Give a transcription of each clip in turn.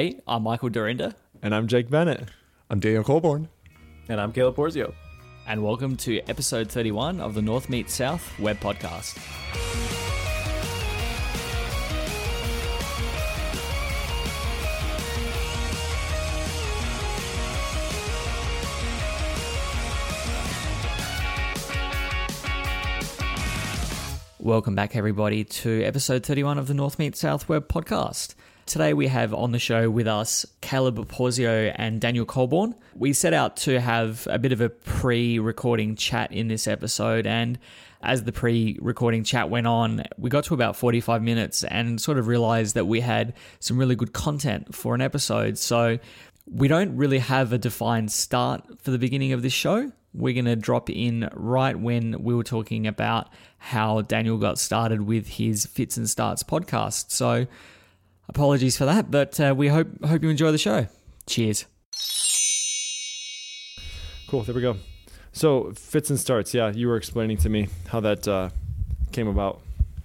Hey, I'm Michael Dyrynda, And I'm Jake Bennett. I'm Daniel Coulbourne. And I'm Caleb Porzio. and welcome to episode 31 of the North Meets South web podcast. Welcome back, everybody, to episode 31 of the North Meets South web podcast. Today we have on the show with us Caleb Porzio and Daniel Coulbourne. We set out to have a bit of a pre recording chat in this episode, and as the pre recording chat went on, we got to about 45 minutes and sort of realized that we had some really good content for an episode. So we don't really have a defined start for the beginning of this show. We're going to drop in right when we were talking about how Daniel got started with his Fits and Starts podcast. So apologies for that, but uh, we hope hope you enjoy the show. Cheers. Cool, there we go. So, fits and starts. Yeah, you were explaining to me how that uh, came about.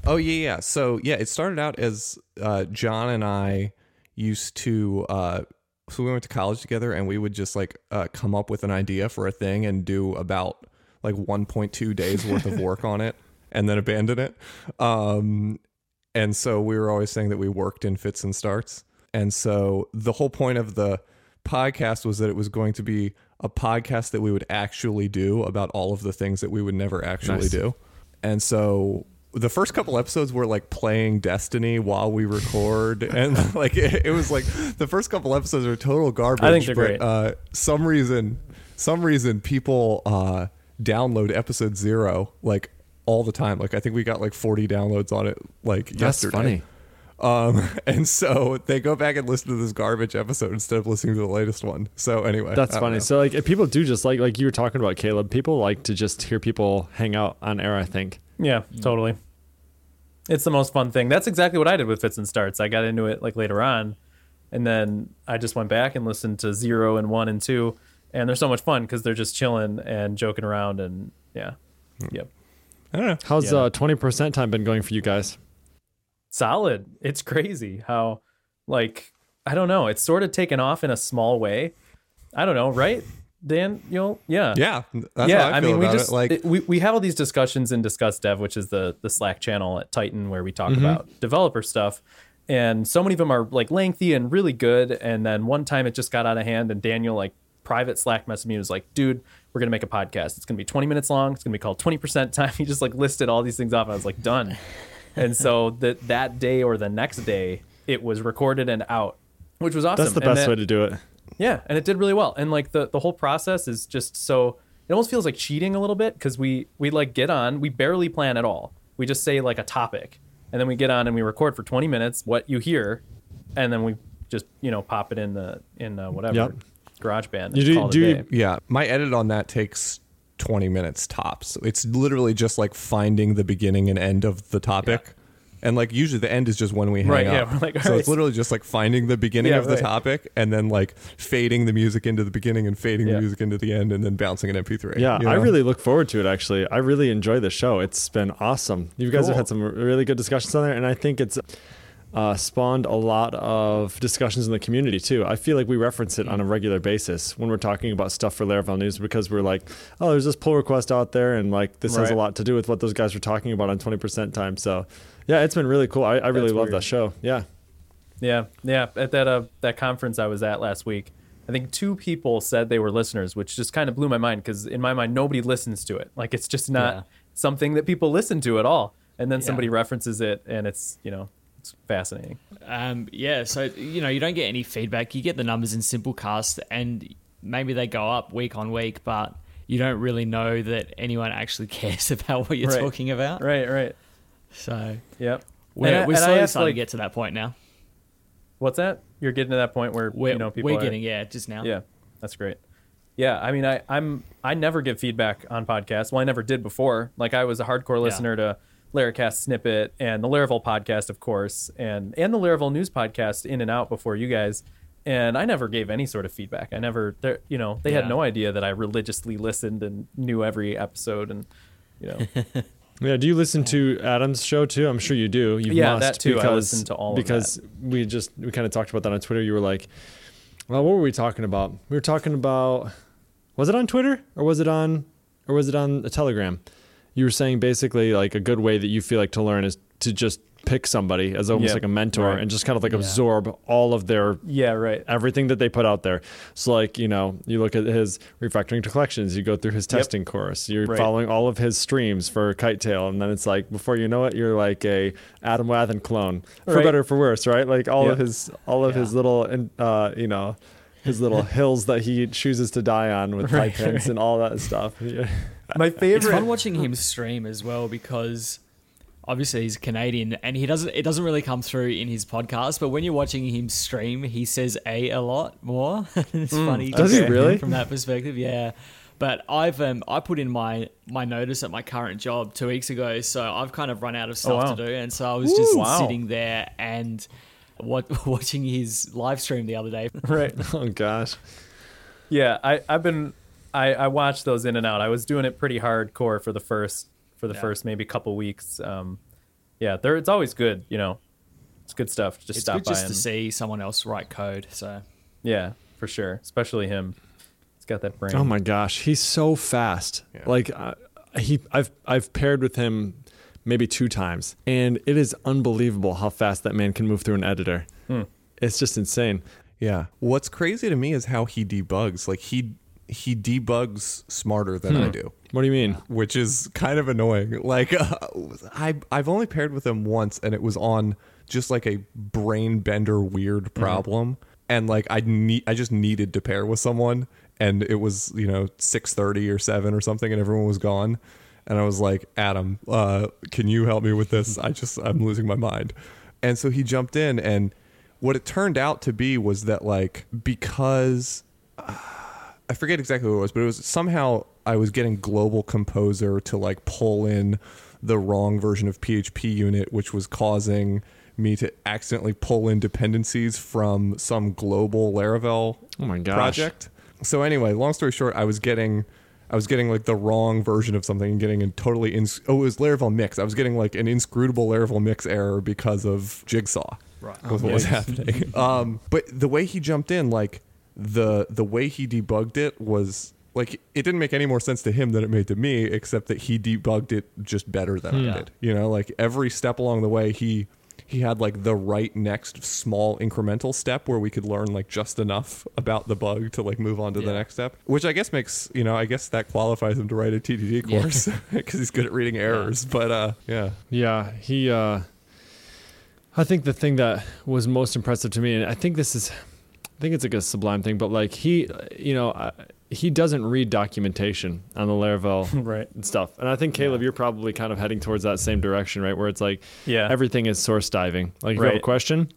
Oh yeah, yeah. So yeah, it started out as uh, John and I used to. Uh, so we went to college together, and we would just like uh, come up with an idea for a thing and do about like 1.2 days worth of work on it, and then abandon it. Um, and so we were always saying that we worked in fits and starts. And so the whole point of the podcast was that it was going to be a podcast that we would actually do about all of the things that we would never actually Nice. do. And so the first couple episodes were like playing Destiny while we record, and like it, it was like the first couple episodes are total garbage. I think they're but, great. Uh, some reason, some reason, people uh, download episode zero like all the time. Like I think we got like forty downloads on it like That's yesterday. funny. Um, and so they go back and listen to this garbage episode instead of listening to the latest one. So anyway, That's funny. know. So, like, if people do just like like you were talking about, Caleb. People like to just hear people hang out on air. I think. Yeah, totally. It's the most fun thing. That's exactly what I did with Fits and Starts. I got into it like later on, and then I just went back and listened to zero and one and two, and they're so much fun because they're just chilling and joking around and yeah, yep, I don't know. How's Yeah. uh twenty percent time been going for you guys? solid. It's crazy how like I don't know. It's sort of taken off in a small way. I don't know, right? Dan, you know, yeah, Yeah, that's yeah, how I, I, feel mean, we just it. Like, it- we we have all these discussions in Discuss Dev, which is the the Slack channel at Tighten where we talk about developer stuff, and so many of them are like lengthy and really good. And then one time it just got out of hand, and Daniel like private Slack messaged me and was like, "Dude, we're gonna make a podcast. It's gonna be 20 minutes long. It's gonna be called 20 percent time." He just like listed all these things off. And I was like, "Done." and so that that day or the next day, it was recorded and out, which was awesome. That's the best then- way to do it. yeah, and it did really well. And like the the whole process is just so it almost feels like cheating a little bit because we we like get on, we barely plan at all. We just say like a topic, and then we get on and we record for 20 minutes what you hear, and then we just you know pop it in the in uh, whatever Yep. GarageBand. and You do- call do you- yeah, my edit on that takes 20 minutes tops. It's literally just like finding the beginning and end of the topic. And like usually the end is just when we hang Right, up. yeah, we're like, so alright. it's literally just like finding the beginning Yeah, of the right. topic and then like fading the music into the beginning and fading Yeah. the music into the end and then bouncing an MP3. Yeah, you I really look forward to it. Actually, I really enjoy the show. It's been awesome. You guys have had some really good discussions on there, and I think it's uh, spawned a lot of discussions in the community too. I feel like we reference it on a regular basis when we're talking about stuff for Laravel News because we're like, oh, there's this pull request out there, and like this has a lot to do with what those guys were talking about on 20% time. So, yeah, it's been really cool. I, I really love that show. Yeah. Yeah, yeah. At that uh, that conference I was at last week, I think two people said they were listeners, which just kind of blew my mind because in my mind nobody listens to it. Like it's just not Yeah. something that people listen to at all. And then Yeah. somebody references it, and it's you know it's fascinating. Um, yeah, so you know you don't get any feedback. You get the numbers in Simplecast, and maybe they go up week on week, but you don't really know that anyone actually cares about what you're Right. talking about. Right, right. So Yep. we're, And I- we're slowly asked, starting like- to get to that point now. What's that? You're getting to that point where We're, you know people we're are, getting yeah, just now. Yeah, that's great. Yeah, I mean, I I'm I never give feedback on podcasts. Well, I never did before. Like I was a hardcore listener to Laracast Snippet and the Laravel podcast, of course, and and the Laravel News podcast in and out before you guys. And I never gave any sort of feedback. I never, you know, they Yeah. had no idea that I religiously listened and knew every episode, and you know, Yeah, do you listen to Adam's show too? I'm sure you do. You Yeah, must that too. I Because, listen to all of because we just we kind of talked about that on Twitter. You were like, "Well, what were we talking about? We were talking about was it on Twitter or was it on or was it on a Telegram? You were saying basically like a good way that you feel like to learn is to just pick somebody as almost Yep, like a mentor right. and just kind of like Yeah. absorb all of their Yeah, right. everything that they put out there. So like, you know, you look at his refactoring to collections, you go through his Yep. testing course, you're Right. following all of his streams for KiteTail and then it's like before you know it, you're like a Adam Wathan clone. For Right. better or for worse, right? Like all of his all of his little and uh, you know, his little hills that he chooses to die on with Right, pipe pins and all that stuff. Yeah. My favorite. It's fun watching him stream as well because obviously he's Canadian and he doesn't it doesn't really come through in his podcast, but when you're watching him stream, he says a a lot more. it's funny. Does he really? From that perspective, yeah. But I've um I put in my my notice at my current job two weeks ago, so I've kind of run out of stuff wow. to do, and so I was just Wow. sitting there and what, watching his live stream the other day. right. Oh gosh. Yeah, I, I've been I, I watched those in and out. I was doing it pretty hardcore for the first for the Yeah. first maybe couple weeks. Um, yeah, there it's always good, you know. It's good stuff. Just It's stop good by just and to see someone else write code. So yeah, for sure. Especially him. He's got that brain. Oh my gosh, he's so fast. Yeah. Like uh, he, I've I've paired with him maybe two times, and it is unbelievable how fast that man can move through an editor. Hmm. It's just insane. Yeah. What's crazy to me is how he debugs. Like he he debugs smarter than I do, What do you mean? which is kind of annoying. Like uh, I I've only paired with him once, and it was on just like a brain bender weird problem, and like I need I just needed to pair with someone, and it was you know six thirty or seven or something, and everyone was gone. And I was like, Adam, uh, can you help me with this? I just, I'm losing my mind. And so he jumped in, and what it turned out to be was that, like, because I forget exactly what it was, but it was somehow I was getting Global Composer to like pull in the wrong version of PHP unit, which was causing me to accidentally pull in dependencies from some global Laravel Oh my gosh. project. So anyway, long story short, I was getting I was getting like the wrong version of something and getting a totally ins- oh it was Laravel mix. I was getting like an inscrutable Laravel mix error because of Jigsaw. Right. Was what was happening. um, but the way he jumped in, like the the way he debugged it was like it didn't make any more sense to him than it made to me, except that he debugged it just better than I did. You know, like every step along the way, he he had like the right next small incremental step where we could learn like just enough about the bug to like move on to the next step, which I guess makes you know I guess that qualifies him to write a TDD course because he's good at reading errors. But uh, yeah, Yeah, he. uh I think the thing that was most impressive to me, and I think this is, I think it's like a sublime thing, but like he, you know, uh, he doesn't read documentation on the Laravel right. stuff. And I think Caleb, you're probably kind of heading towards that same direction, right? Where it's like Yeah. everything is source diving. Like if you have a question,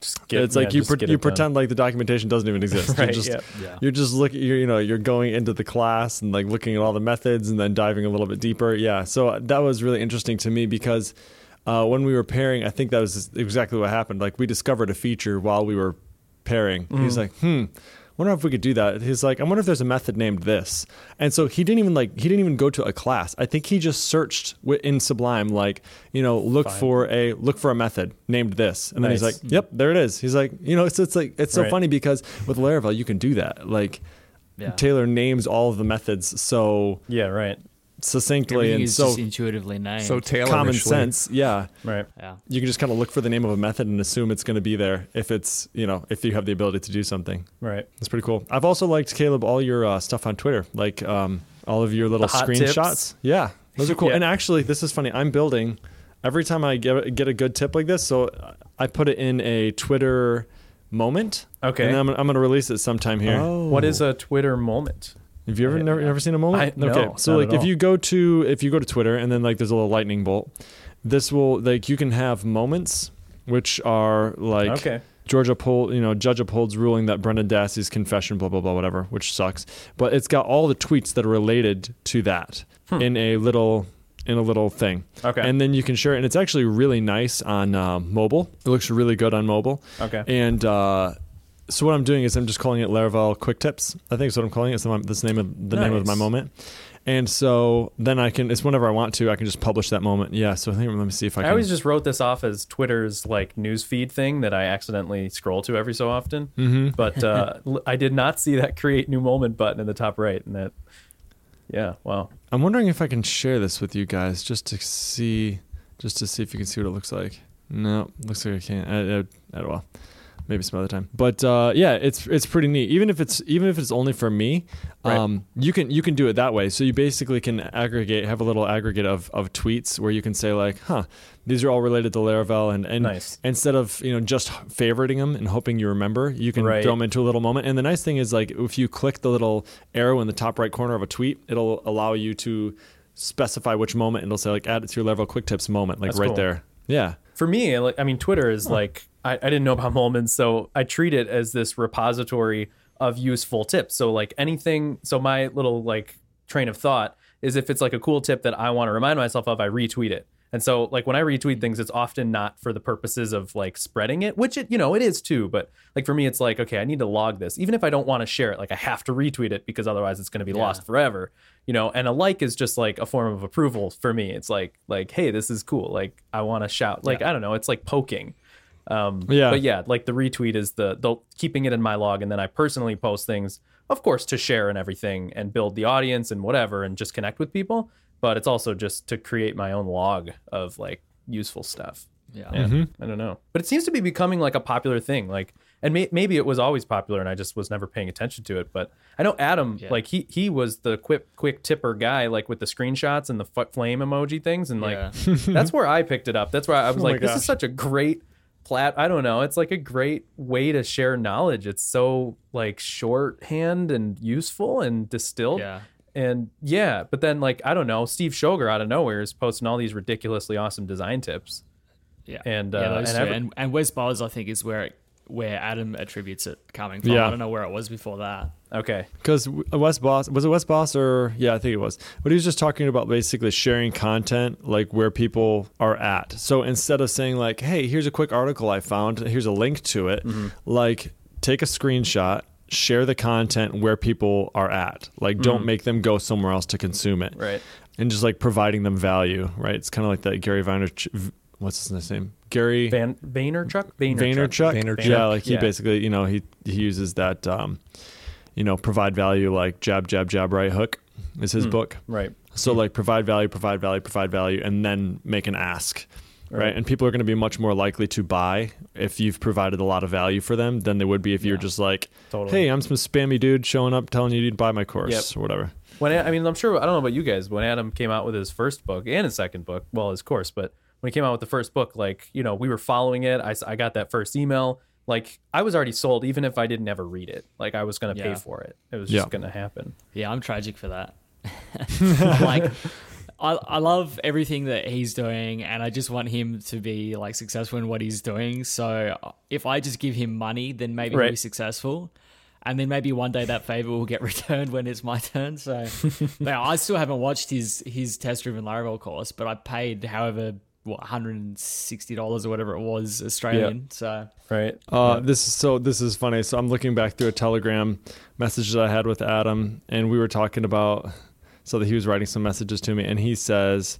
Just get- it's like yeah, you pre- get you done. pretend like the documentation doesn't even exist. Right, You're just yeah. Yeah. you're just looking. You're you know you're going into the class and like looking at all the methods and then diving a little bit deeper. Yeah. So that was really interesting to me because uh, when we were pairing, I think that was exactly what happened. Like we discovered a feature while we were pairing. He's like, hmm. Wonder if we could do that. He's like, I wonder if there's a method named this. And so he didn't even like he didn't even go to a class. I think he just searched in Sublime like, you know, look for a look for a method named this. And then he's like, Yep, there it is. He's like, you know, it's it's like it's so Right. funny because with Laravel you can do that. Like Yeah. Taylor names all of the methods so Yeah, right. Succinctly and so just intuitively named. so Taylor common sense. Yeah. Right. yeah. You can just kind of look for the name of a method and assume it's going to be there if it's, you know, if you have the ability to do something. Right. That's pretty cool. I've also liked Caleb all your uh, stuff on Twitter, like um, all of your little screenshots. tips? Yeah, those are cool. Yeah. And actually, this is funny. I'm building every time I get get a good tip like this, so I put it in a Twitter moment. Okay. And then I'm, I'm going to release it sometime here. What is a Twitter moment? Have you ever I- never, never seen a moment? I- no, okay, so not like if all. you go to if you go to Twitter and then like there's a little lightning bolt, this will like you can have moments which are like Okay. George uphold you know judge upholds ruling that Brendan Dassey's confession blah blah blah whatever which sucks, but it's got all the tweets that are related to that in a little in a little thing. Hmm. Okay. and then you can share it, and it's actually really nice on uh, mobile. It looks really good on mobile. Okay. And uh, so what I'm doing is I'm just calling it Laravel Quick Tips. I think is what I'm calling it. It's the, this name of the name of my moment. And so then I can. It's whenever I want to. I can just publish that moment. Yeah. So I think let me see if I can. I can. always just wrote this off as Twitter's like news feed thing that I accidentally scroll to every so often. Mm-hmm. But uh, I did not see that create new moment button in the top right, and that. Yeah. Wow. I'm wondering if I can share this with you guys just to see, just to see if you can see what it looks like. No, looks like I can't. Uh, uh, uh, well, maybe some other time. But uh, yeah, it's it's pretty neat. Even if it's even if it's only for me, Right. um, you can you can do it that way. So you basically can aggregate, have a little aggregate of, of tweets where you can say like, huh, these are all related to Laravel, and and Nice. instead of you know just favoriting them and hoping you remember, you can Right. throw them into a little moment. And the nice thing is like if you click the little arrow in the top right corner of a tweet, it'll allow you to specify which moment, and it'll say like add it to your Laravel Quick Tips moment, like That's right cool. there. Yeah. For me, like I mean, Twitter is like I, I didn't know about moments, so I treat it as this repository of useful tips. So like anything, so my little like train of thought is if it's like a cool tip that I want to remind myself of, I retweet it. And so like when I retweet things, it's often not for the purposes of like spreading it, which it you know it is too. But like for me, it's like okay, I need to log this, even if I don't want to share it. Like I have to retweet it because otherwise it's going to be lost forever. You know, and a like is just like a form of approval for me. It's like like hey, this is cool. Like I want to shout. Like I don't know. It's like poking. Um, Yeah. But yeah, like the retweet is the the keeping it in my log, and then I personally post things, of course, to share and everything, and build the audience and whatever, and just connect with people. But it's also just to create my own log of like useful stuff. Yeah. Yeah, I don't know, but it seems to be becoming like a popular thing. Like, and may- maybe it was always popular, and I just was never paying attention to it. But I know Adam, Yeah. like he he was the quick quick tipper guy, like with the screenshots and the f- flame emoji things, and like Yeah. that's where I picked it up. That's where I was Oh like, this is such a great plat. I don't know. It's like a great way to share knowledge. It's so like shorthand and useful and distilled. Yeah. And yeah, but then like I don't know, Steve Schoger out of nowhere is posting all these ridiculously awesome design tips. Yeah. And, uh, those and every- and, and Wes Bos, I think, is where it, where Adam attributes it coming from. Yeah. I don't know where it was before that. Okay. Because Wes Bos was it Wes Bos or yeah, I think it was. But he was just talking about basically sharing content like where people are at. So instead of saying like, "Hey, here's a quick article I found. Here's a link to it," mm-hmm. like take a screenshot, share the content where people are at. Like, mm-hmm. don't make them go somewhere else to consume it. Right. And just like providing them value. Right. It's kind of like that Gary Vaynerchuk. What's his name? Gary Van Vaynerchuk? Vaynerchuk. Vaynerchuk. Yeah, like he Yeah. basically, you know, he he uses that, um, you know, provide value like jab, jab, jab, right hook is his book. Right. So like provide value, provide value, provide value, and then make an ask. Right. Right. And people are going to be much more likely to buy if you've provided a lot of value for them than they would be if you're Yeah. just like, Totally. hey, I'm some spammy dude showing up telling you to buy my course Yep. or whatever. When I mean, I'm sure I don't know about you guys. But when Adam came out with his first book and his second book, well, his course, but when he came out with the first book, like you know, we were following it. I, I got that first email. Like I was already sold, even if I didn't ever read it. Like I was going to Yeah. pay for it. It was Yeah. just going to happen. Yeah, I'm tragic for that. like, I, I love everything that he's doing, and I just want him to be like successful in what he's doing. So uh, if I just give him money, then maybe he'll be successful. And then maybe one day that favor will get returned when it's my turn. So now I still haven't watched his his test driven Laravel course, but I paid however what 160 dollars or whatever it was Australian. So Right. Uh, This is so. This is funny. So I'm looking back through a Telegram message that I had with Adam, and we were talking about. So that he was writing some messages to me, and he says,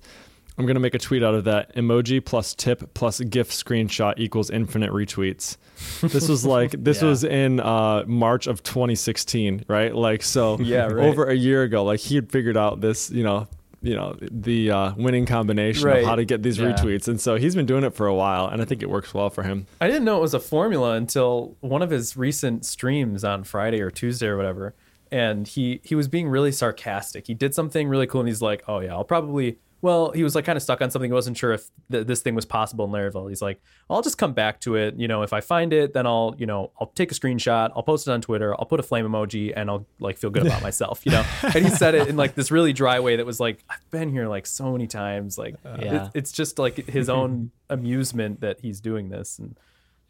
"I'm going to make a tweet out of that. Emoji plus tip plus GIF screenshot equals infinite retweets." This was like this Yeah. was in uh, March of 2016, right? Like so. Yeah, right. Over a year ago, like he had figured out this, you know. You know the uh, winning combination Right. of how to get these Yeah. retweets, and so he's been doing it for a while, and I think it works well for him. I didn't know it was a formula until one of his recent streams on Friday or Tuesday or whatever. And he he was being really sarcastic. He did something really cool, and he's like, "Oh yeah, I'll probably." Well, he was like kind of stuck on something. He wasn't sure if th- this thing was possible in Laravel. He's like, "I'll just come back to it. You know, if I find it, then I'll you know I'll take a screenshot. I'll post it on Twitter. I'll put a flame emoji, and I'll like feel good about myself. You know." and he said it in like this really dry way that was like, "I've been here like so many times. Like, uh, Yeah. it- it's just like his own amusement that he's doing this." And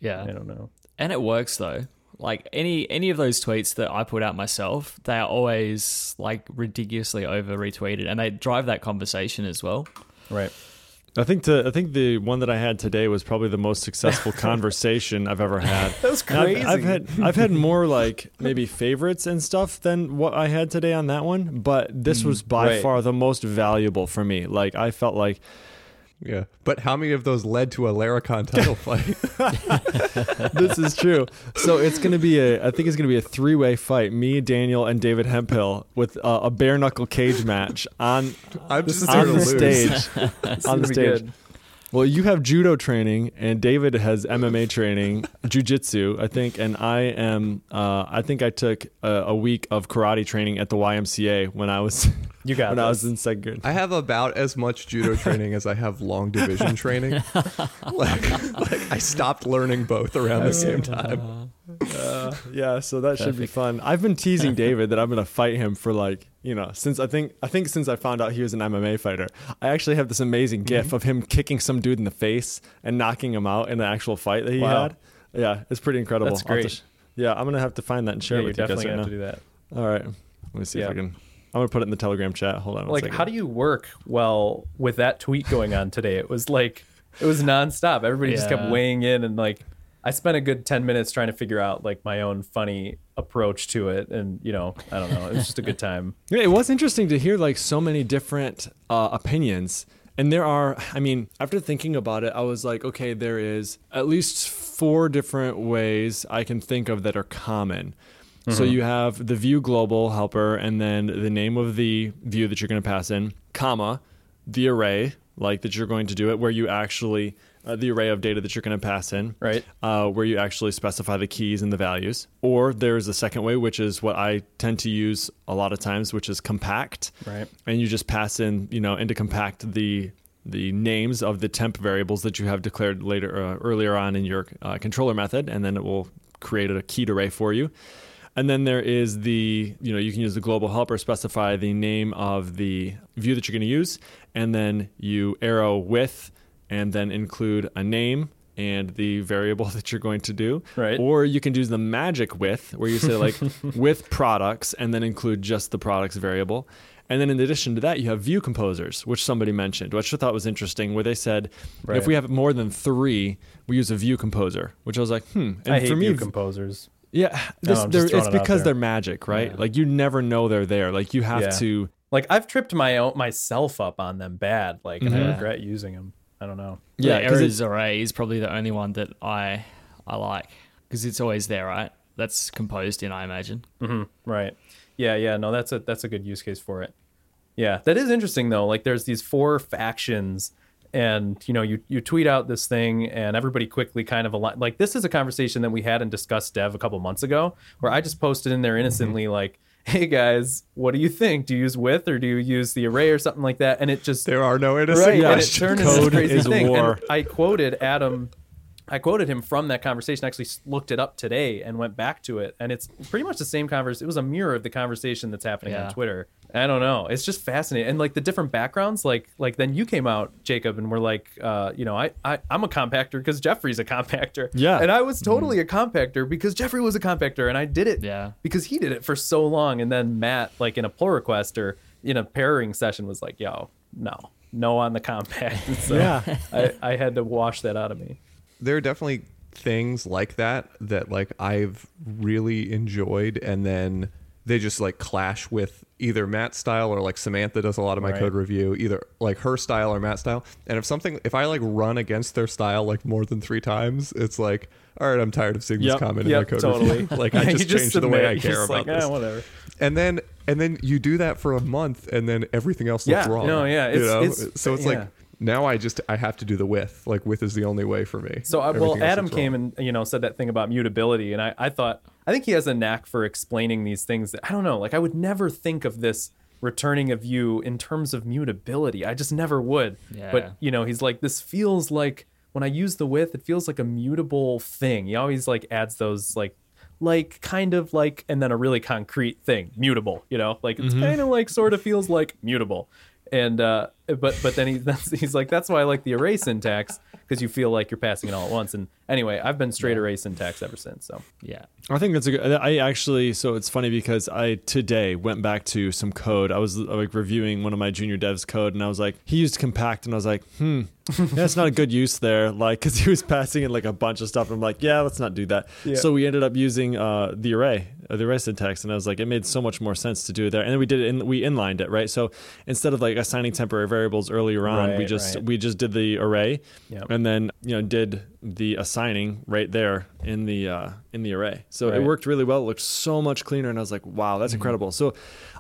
yeah, I don't know. and it works though. Like any any of those tweets that I put out myself, they are always like ridiculously over retweeted, and they drive that conversation as well. Right. I think the I think the one that I had today was probably the most successful conversation I've ever had. That was I've- crazy. I've, had I've had more like maybe favorites and stuff than what I had today on that one, but this was mm, by right. far the most valuable for me. Like I felt like Yeah. But how many of those led to a Laracon title fight? this is true. So it's going to be a I think it's going to be a three-way fight, me, Daniel and David Hemphill with uh, a bare knuckle cage match on I'm just on the stage. on the gonna be stage. Good. Well, you have judo training, and David has MMA training, jujitsu, I think, and I am. Uh, I think I took a, a week of karate training at the YMCA when I was You got when I was in second grade. I have about as much judo training as I have long division training. like, like I stopped learning both around the same time. Uh, yeah, so that should be fun. I've been teasing David that I'm going to fight him for like you know since I think I think since I found out he was an MMA fighter. I actually have this amazing Mm-hmm. GIF of him kicking some dude in the face and knocking him out in an actual fight that he Wow. had. Yeah, it's pretty incredible. That's I'll have to great. sh- yeah, I'm gonna have to find that and share Yeah, it with you guys definitely right gonna now. have to do that. All right. Let me see if I can. I'm gonna put it in the Telegram chat. Hold on. like second. how do you work well with that tweet going on today it was like it was nonstop everybody just kept weighing in and like i spent a good 10 minutes trying to figure out like my own funny approach to it and you know i don't know it was just a good time Yeah, it was interesting to hear like so many different uh, opinions. And there are, I mean, after thinking about it, I was like, okay, there is at least four different ways I can think of that are common. So you have the view global helper, and then the name of the view that you're going to pass in, comma, the array, like that you're going to do it, where you actually, uh, the array of data that you're going to pass in, Right. uh, where you actually specify the keys and the values. Or there's a second way, which is what I tend to use a lot of times, which is compact. Right. And you just pass in, you know, into compact the the names of the temp variables that you have declared later uh, earlier on in your uh, controller method, and then it will create a keyed array for you. And then there is the, you know, you can use the global helper, specify the name of the view that you're going to use, and then you arrow with, and then include a name and the variable that you're going to do. Right. Or you can do the magic with, where you say like with products, and then include just the products variable. And then in addition to that, you have view composers, which somebody mentioned, which I thought was interesting, where they said Right. if we have more than three, we use a view composer, which I was like, hmm. And i hate for me, view composers yeah, this, I'm they're- just throwing it's because they're magic, right? Yeah. Like you never know they're there. Like you have Yeah. to. like i've tripped my own myself up on them bad like and i Mhm. regret using them i don't know Yeah, Yeah, 'cause errors array is probably the only one that I I like because it's always there, right? That's composed in, I imagine. hmm Right. Yeah, yeah. No, that's a that's a good use case for it. Yeah, that is interesting though. Like, there's these four factions, and you know, you you tweet out this thing, and everybody quickly kind of align. Like, this is a conversation that we had and discussed Dev a couple months ago, where I just posted in there innocently like. Hey guys, what do you think? Do you use with or do you use the array or something like that? And it just There are no innocent right, and it questions. turned into this Code crazy is thing. war. And I quoted Adam. I quoted him from that conversation. Actually, looked it up today and went back to it, and it's pretty much the same conversation. It was a mirror of the conversation that's happening Yeah. on Twitter. I don't know. It's just fascinating, and like the different backgrounds. Like, like then you came out, Jacob, and we're like, uh, you know, I, I I'm a compactor because Jeffrey's a compactor. Yeah. and I was totally a compactor because Jeffrey was a compactor, and I did it Yeah. because he did it for so long and then matt like in a pull request or in a pairing session was like yo no no on the compact so Yeah. I, I had to wash that out of me there are definitely things like that that like I've really enjoyed and then they just like clash with either Matt's style or like Samantha does a lot of my Right. code review, either like her style or Matt's style. And if something if I like run against their style like more than three times, it's like, all right, I'm tired of seeing Yep. this comment in my code totally. review. Like I just changed the way. I care about like, this. "Eh, whatever And then and then you do that for a month and then everything else looks Yeah, wrong. no, yeah, you know? it's- so it's yeah. like now I just I have to do the with. Like with is the only way for me. so I, well adam came and you know said that thing about mutability and I, I thought i think he has a knack for explaining these things that i don't know like i would never think of this returning a view in terms of mutability i just never would Yeah. but you know he's like this feels like when i use the with, it feels like a mutable thing he always like adds those like like kind of like and then a really concrete thing mutable you know like it's mm-hmm. kind of like sort of feels like mutable and uh but but then he he's like that's why i like the array syntax because you feel like you're passing it all at once. And anyway, I've been straight array syntax ever since. So Yeah. I think that's a good. I actually, so it's funny because I today went back to some code. I was like reviewing one of my junior devs code, and I was like, he used compact, and I was like, hmm, that's not a good use there. Like, because he was passing in like a bunch of stuff, and I'm like, yeah, let's not do that. Yeah. So we ended up using uh, the array, uh, the array syntax, and I was like, it made so much more sense to do it there. And then we did it, in, we inlined it, right? So instead of like assigning temporary variables earlier on, we just right. we just did the array, Yep. and then you know did the assigning right there in the uh, in the array. So it worked really well. It looked so much cleaner, and I was like, wow, that's incredible. So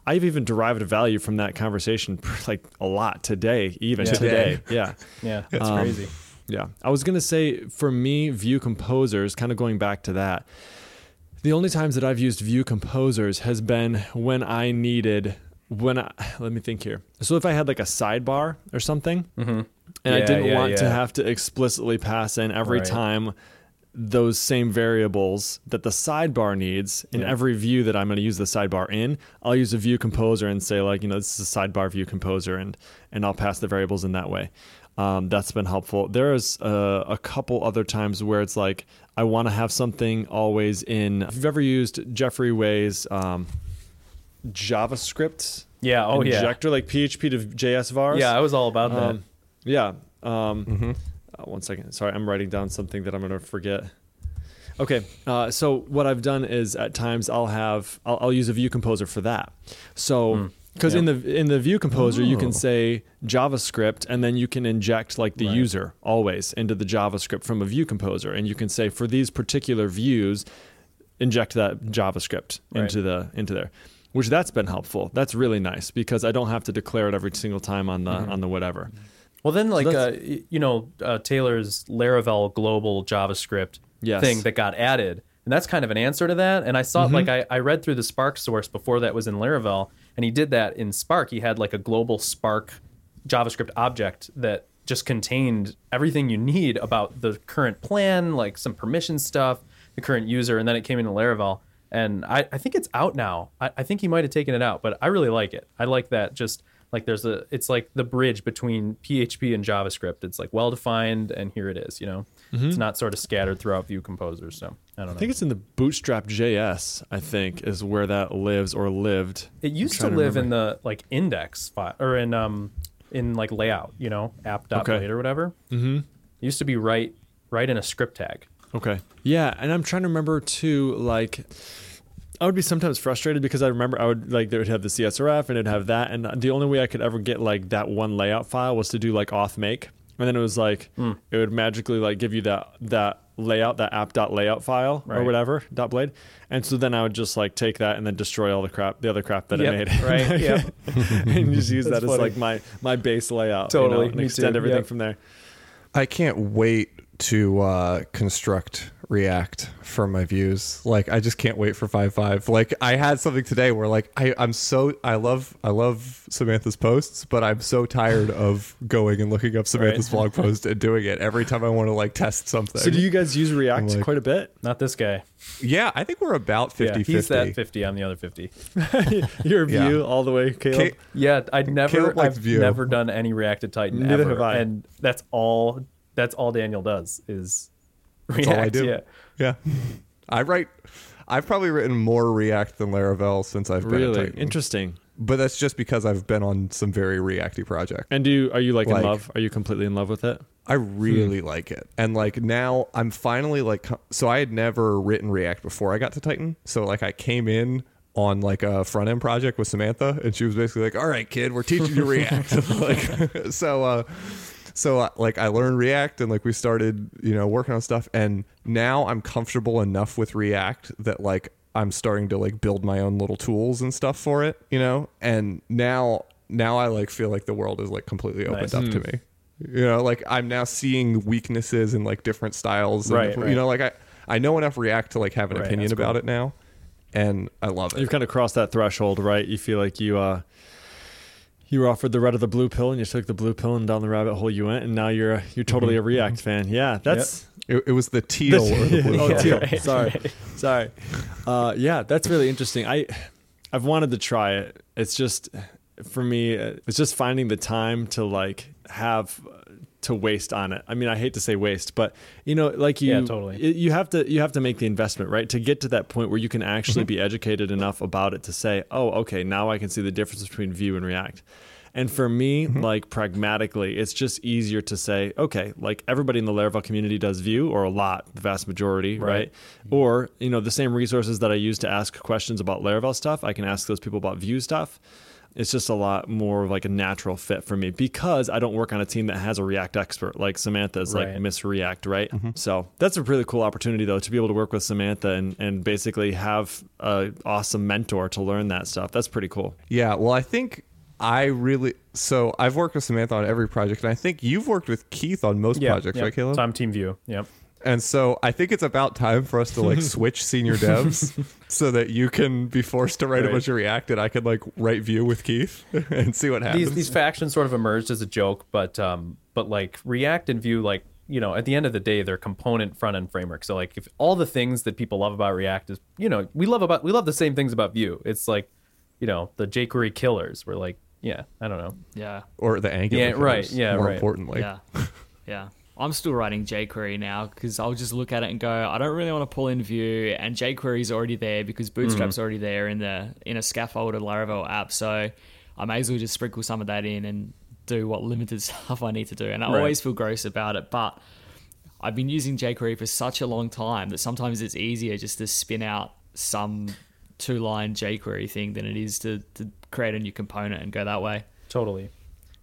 I've even derived a value from that conversation like a lot today, even Yeah. today. Yeah. yeah, that's Um, crazy. Yeah. I was going to say for me, View Composers, kind of going back to that, the only times that I've used View Composers has been when I needed, when I, let me think here. So if I had like a sidebar or something, and I didn't yeah, want to have to explicitly pass in every Right. time those same variables that the sidebar needs in Yeah. every view that I'm going to use the sidebar in, I'll use a view composer and say like, you know, this is a sidebar view composer and and I'll pass the variables in that way. Um, that's been helpful. There's uh, a couple other times where it's like I want to have something always in. If you've ever used Jeffrey Way's um, JavaScript Yeah. Oh yeah. injector, like PHP to JS vars, Yeah, I was all about that. um, yeah. Um, uh, one second. Sorry, I'm writing down something that I'm going to forget. Okay. Uh, so what I've done is at times I'll have I'll, I'll use a view composer for that. So because in the in the view composer you Oh. can say JavaScript and then you can inject like the Right. user always into the JavaScript from a view composer and you can say for these particular views inject that JavaScript Right. into the into there. Which that's been helpful. That's really nice because I don't have to declare it every single time on the Mm-hmm. on the whatever. Well, then, like, uh, you know, uh, Taylor's Laravel global JavaScript Yes. thing that got added. And that's kind of an answer to that. And I saw, Mm-hmm. like, I, I read through the Spark source before that was in Laravel, and he did that in Spark. He had, like, a global Spark JavaScript object that just contained everything you need about the current plan, like some permission stuff, the current user, and then it came into Laravel. And I, I think it's out now. I, I think he might have taken it out, but I really like it. I like that just like there's a it's like the bridge between PHP and JavaScript. It's like well defined and here it is, you know. It's not sort of scattered throughout view composers. So I don't know. I think it's in the Bootstrap JS. I think is where that lives or lived. It used to live in the like index file or in um in like layout, you know, app.blade Okay. or whatever. Mm-hmm. It used to be right right in a script tag. Okay. Yeah, and I'm trying to remember too. Like, I would be sometimes frustrated because I remember I would like they would have the CSRF and it'd have that, and the only way I could ever get like that one layout file was to do like auth make, and then it was like Hmm. it would magically like give you that that layout that app dot layout file or whatever dot blade, and so then I would just like take that and then destroy all the crap the other crap that Yep, I made, right, yep. and just use That's that as like my my base layout, you know, Totally, and me extend too, everything yep. from there. I can't wait to uh, construct React for my views. Like I just can't wait for five five. Like I had something today where like I I'm so I love I love Samantha's posts, but I'm so tired of going and looking up Samantha's blog post and doing it every time I want to like test something. So do you guys use React like- quite a bit? Not this guy. yeah, I think we're about 50 yeah, he's that 50. I'm the other 50. Your Yeah. view all the way, Caleb. Ca- Yeah, I'd never I've Vue. never done any React to Tighten Neither ever. have I. And that's all that's all Daniel does is React. That's all I do. Yeah. Yeah. I write I've probably written more React than Laravel since I've been at Really Tighten. interesting. But that's just because I've been on some very Reacty projects. And do you, are you like, in love? Are you completely in love with it? I really like it. And like now I'm finally like so I had never written React before I got to Tighten. So like I came in on like a front end project with Samantha and she was basically like, "All right, kid, we're teaching you React." like so uh so like I learned React and like we started, you know, working on stuff and now I'm comfortable enough with React that like I'm starting to like build my own little tools and stuff for it, you know? And now now I like feel like the world is like completely opened Nice. up to me. You know, like I'm now seeing weaknesses in like different styles. and, Right, You right. know, like I I know enough React to like have an Right, opinion about cool. it now, and I love it. You've kind of crossed that threshold, right? You feel like you uh, you were offered the red or the blue pill, and you took the blue pill, and down the rabbit hole you went, and now you're you're totally Mm-hmm. a React fan. Yeah, that's. It, it was the teal the blue. oh, Yeah, teal. right, Sorry, sorry. Uh, yeah, that's really interesting. I I've wanted to try it. It's just for me, uh, it's just finding the time to like have to waste on it. I mean, I hate to say waste, but you know, like you, Yeah, totally. you have to you have to make the investment, right, to get to that point where you can actually mm-hmm. be educated enough about it to say, oh, okay, now I can see the difference between Vue and React. And for me, mm-hmm. like pragmatically, it's just easier to say, okay, like everybody in the Laravel community does Vue, or a lot, the vast majority, right? Right. Or you know, the same resources that I use to ask questions about Laravel stuff, I can ask those people about Vue stuff. It's just a lot more of like a natural fit for me because I don't work on a team that has a React expert like Samantha is like Right. Miss React, right? Mm-hmm. So that's a really cool opportunity though to be able to work with Samantha and, and basically have a awesome mentor to learn that stuff. That's pretty cool. Yeah, well, I think I really so I've worked with Samantha on every project, and I think you've worked with Keith on most Yeah, projects, yep. right, Caleb? So I'm Team Vue. Yep. And so I think it's about time for us to like switch senior devs so that you can be forced to write a bunch of React and I could like write Vue with Keith and see what happens. These these factions sort of emerged as a joke, but um, but like React and Vue, like you know, at the end of the day, they're component front end framework. So like, if all the things that people love about React is, you know, we love about we love the same things about Vue. It's like, you know, the jQuery killers. We're like, yeah, I don't know. Yeah. or the Angular. Yeah, right, coders, yeah, more right. importantly. Yeah. Yeah. I'm still writing jQuery now because I'll just look at it and go, I don't really want to pull in Vue, and jQuery is already there because Bootstrap's Mm. already there in the in a scaffolded Laravel app. So I may as well just sprinkle some of that in and do what limited stuff I need to do. And I Right. always feel gross about it, but I've been using jQuery for such a long time that sometimes it's easier just to spin out some two line jQuery thing than it is to, to create a new component and go that way. Totally.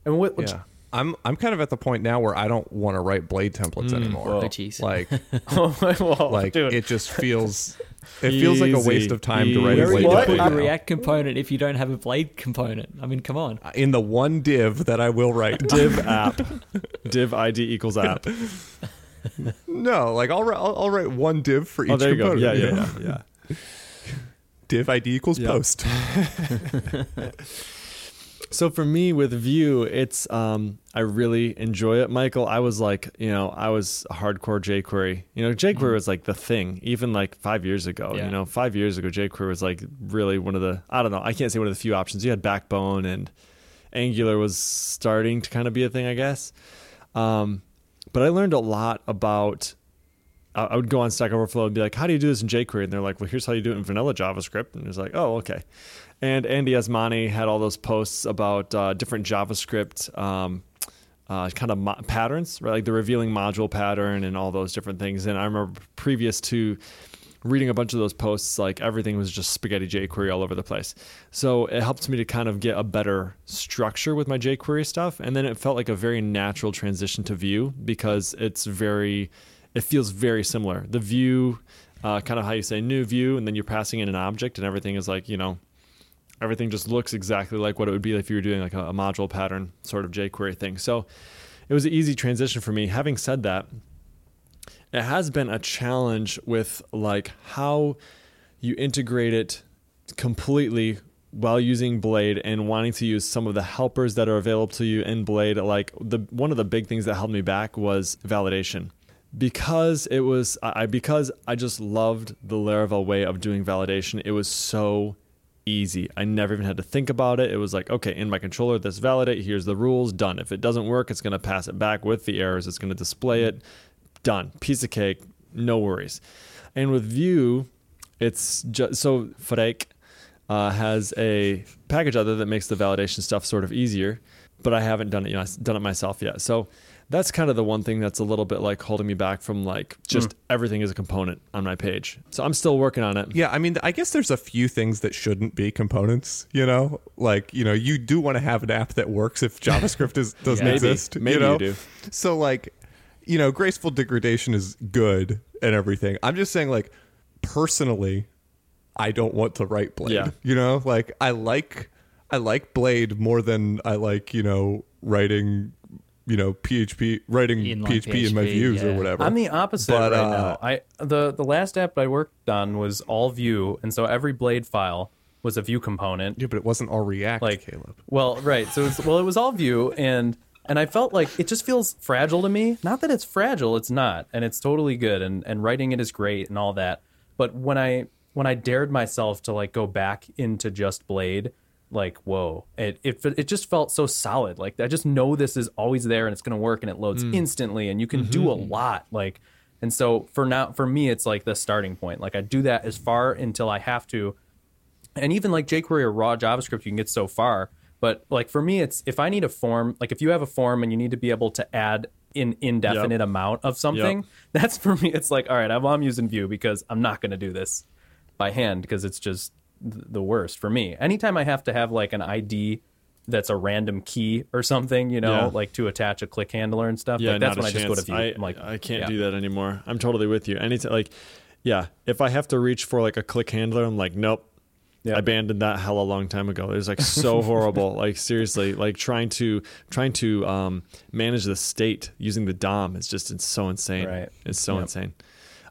And what? what Yeah. I'm I'm kind of at the point now where I don't want to write blade templates mm. anymore. Oh, jeez. Like Whoa, like dude. it just feels it feels like a waste of time to write a Easy. Where are blade you What? put template. your now. React component if you don't have a Blade component? I mean, come on. in the one div that I will write. Div app, div ID equals app. no, like I'll, write- I'll I'll write one div for oh, each Oh, there you go. component. Yeah, you yeah, know? yeah, yeah. Div ID equals Yeah. post. So for me with Vue, it's um, I really enjoy it. Michael, I was like, you know, I was a hardcore jQuery. You know, jQuery was like the thing, even like five years ago. Yeah. You know, five years ago, jQuery was like really one of the I don't know, I can't say one of the few options. You had Backbone and Angular was starting to kind of be a thing, I guess. Um, but I learned a lot about. I I would go on Stack Overflow and be like, "How do you do this in jQuery?" And they're like, "Well, here's how you do it in vanilla JavaScript." And it's like, "Oh, okay." And Addy Osmani had all those posts about uh, different JavaScript um, uh, kind of mo- patterns, right? Like the revealing module pattern and all those different things. And I remember previous to reading a bunch of those posts, like everything was just spaghetti jQuery all over the place. So it helped me to kind of get a better structure with my jQuery stuff. And then it felt like a very natural transition to Vue because it's very, it feels very similar. The Vue, uh, kind of how you say new Vue, and then you're passing in an object, and everything is like, you know, everything just looks exactly like what it would be if you were doing like a, a module pattern sort of jQuery thing. So it was an easy transition for me. Having said that, it has been a challenge with like how you integrate it completely while using Blade and wanting to use some of the helpers that are available to you in Blade. Like the one of the big things that held me back was validation. Because it was I because I just loved the Laravel way of doing validation. It was so easy. I never even had to think about it. It was like, okay, in my controller, this validate, here's the rules, done. If it doesn't work, it's going to pass it back with the errors, it's going to display it, done. Piece of cake, no worries. And with Vue, it's just so Freik uh, has a package other that makes the validation stuff sort of easier, but I haven't done it, you know, I've done it myself yet. So that's kind of the one thing that's a little bit like holding me back from like just mm. everything is a component on my page. So I'm still working on it. Yeah, I mean, I guess there's a few things that shouldn't be components. You know, like you know, you do want to have an app that works if JavaScript is doesn't Yeah. Maybe. exist. Maybe you, know? you do. So like, you know, graceful degradation is good and everything. I'm just saying, like, personally, I don't want to write Blade. Yeah. You know, like I like I like Blade more than I like you know writing you know PHP writing Inline PHP, in my PHP, views or whatever. I'm the opposite But, right uh, now. I the the last app I worked on was all Vue, and so every Blade file was a Vue component. yeah, but it wasn't all React, Like, Caleb. well, right. So it's, well, it was all Vue, and and I felt like it just feels fragile to me. Not that it's fragile, it's not, and it's totally good, and and writing it is great and all that. But when I when I dared myself to like go back into just Blade, like whoa. It, it it just felt so solid. Like i just know this is always there and it's going to work and it loads mm. instantly and you can do a mm-hmm. lot like and so for now for me it's like the starting point. Like i do that as far until i have to. And even like jQuery or raw JavaScript, you can get so far. But like for me, it's if I need a form, like if you have a form and you need to be able to add an indefinite amount of something, that's for me. It's like, all right, I'm, I'm using Vue because I'm not going to do this by hand because it's just the worst for me. Anytime I have to have like an ID that's a random key or something, you know, Yeah. like to attach a click handler and stuff, Yeah, like that's when I just go to chance. Vue. I, I'm like, I can't yeah. do that anymore. I'm totally with you. Anytime, like, yeah, if I have to reach for like a click handler, I'm like, nope. Yeah. I abandoned that hell a long time ago. It was like so horrible. Like seriously, like trying to trying to um, manage the state using the DOM is just it's so insane. Right. It's so Yep. insane.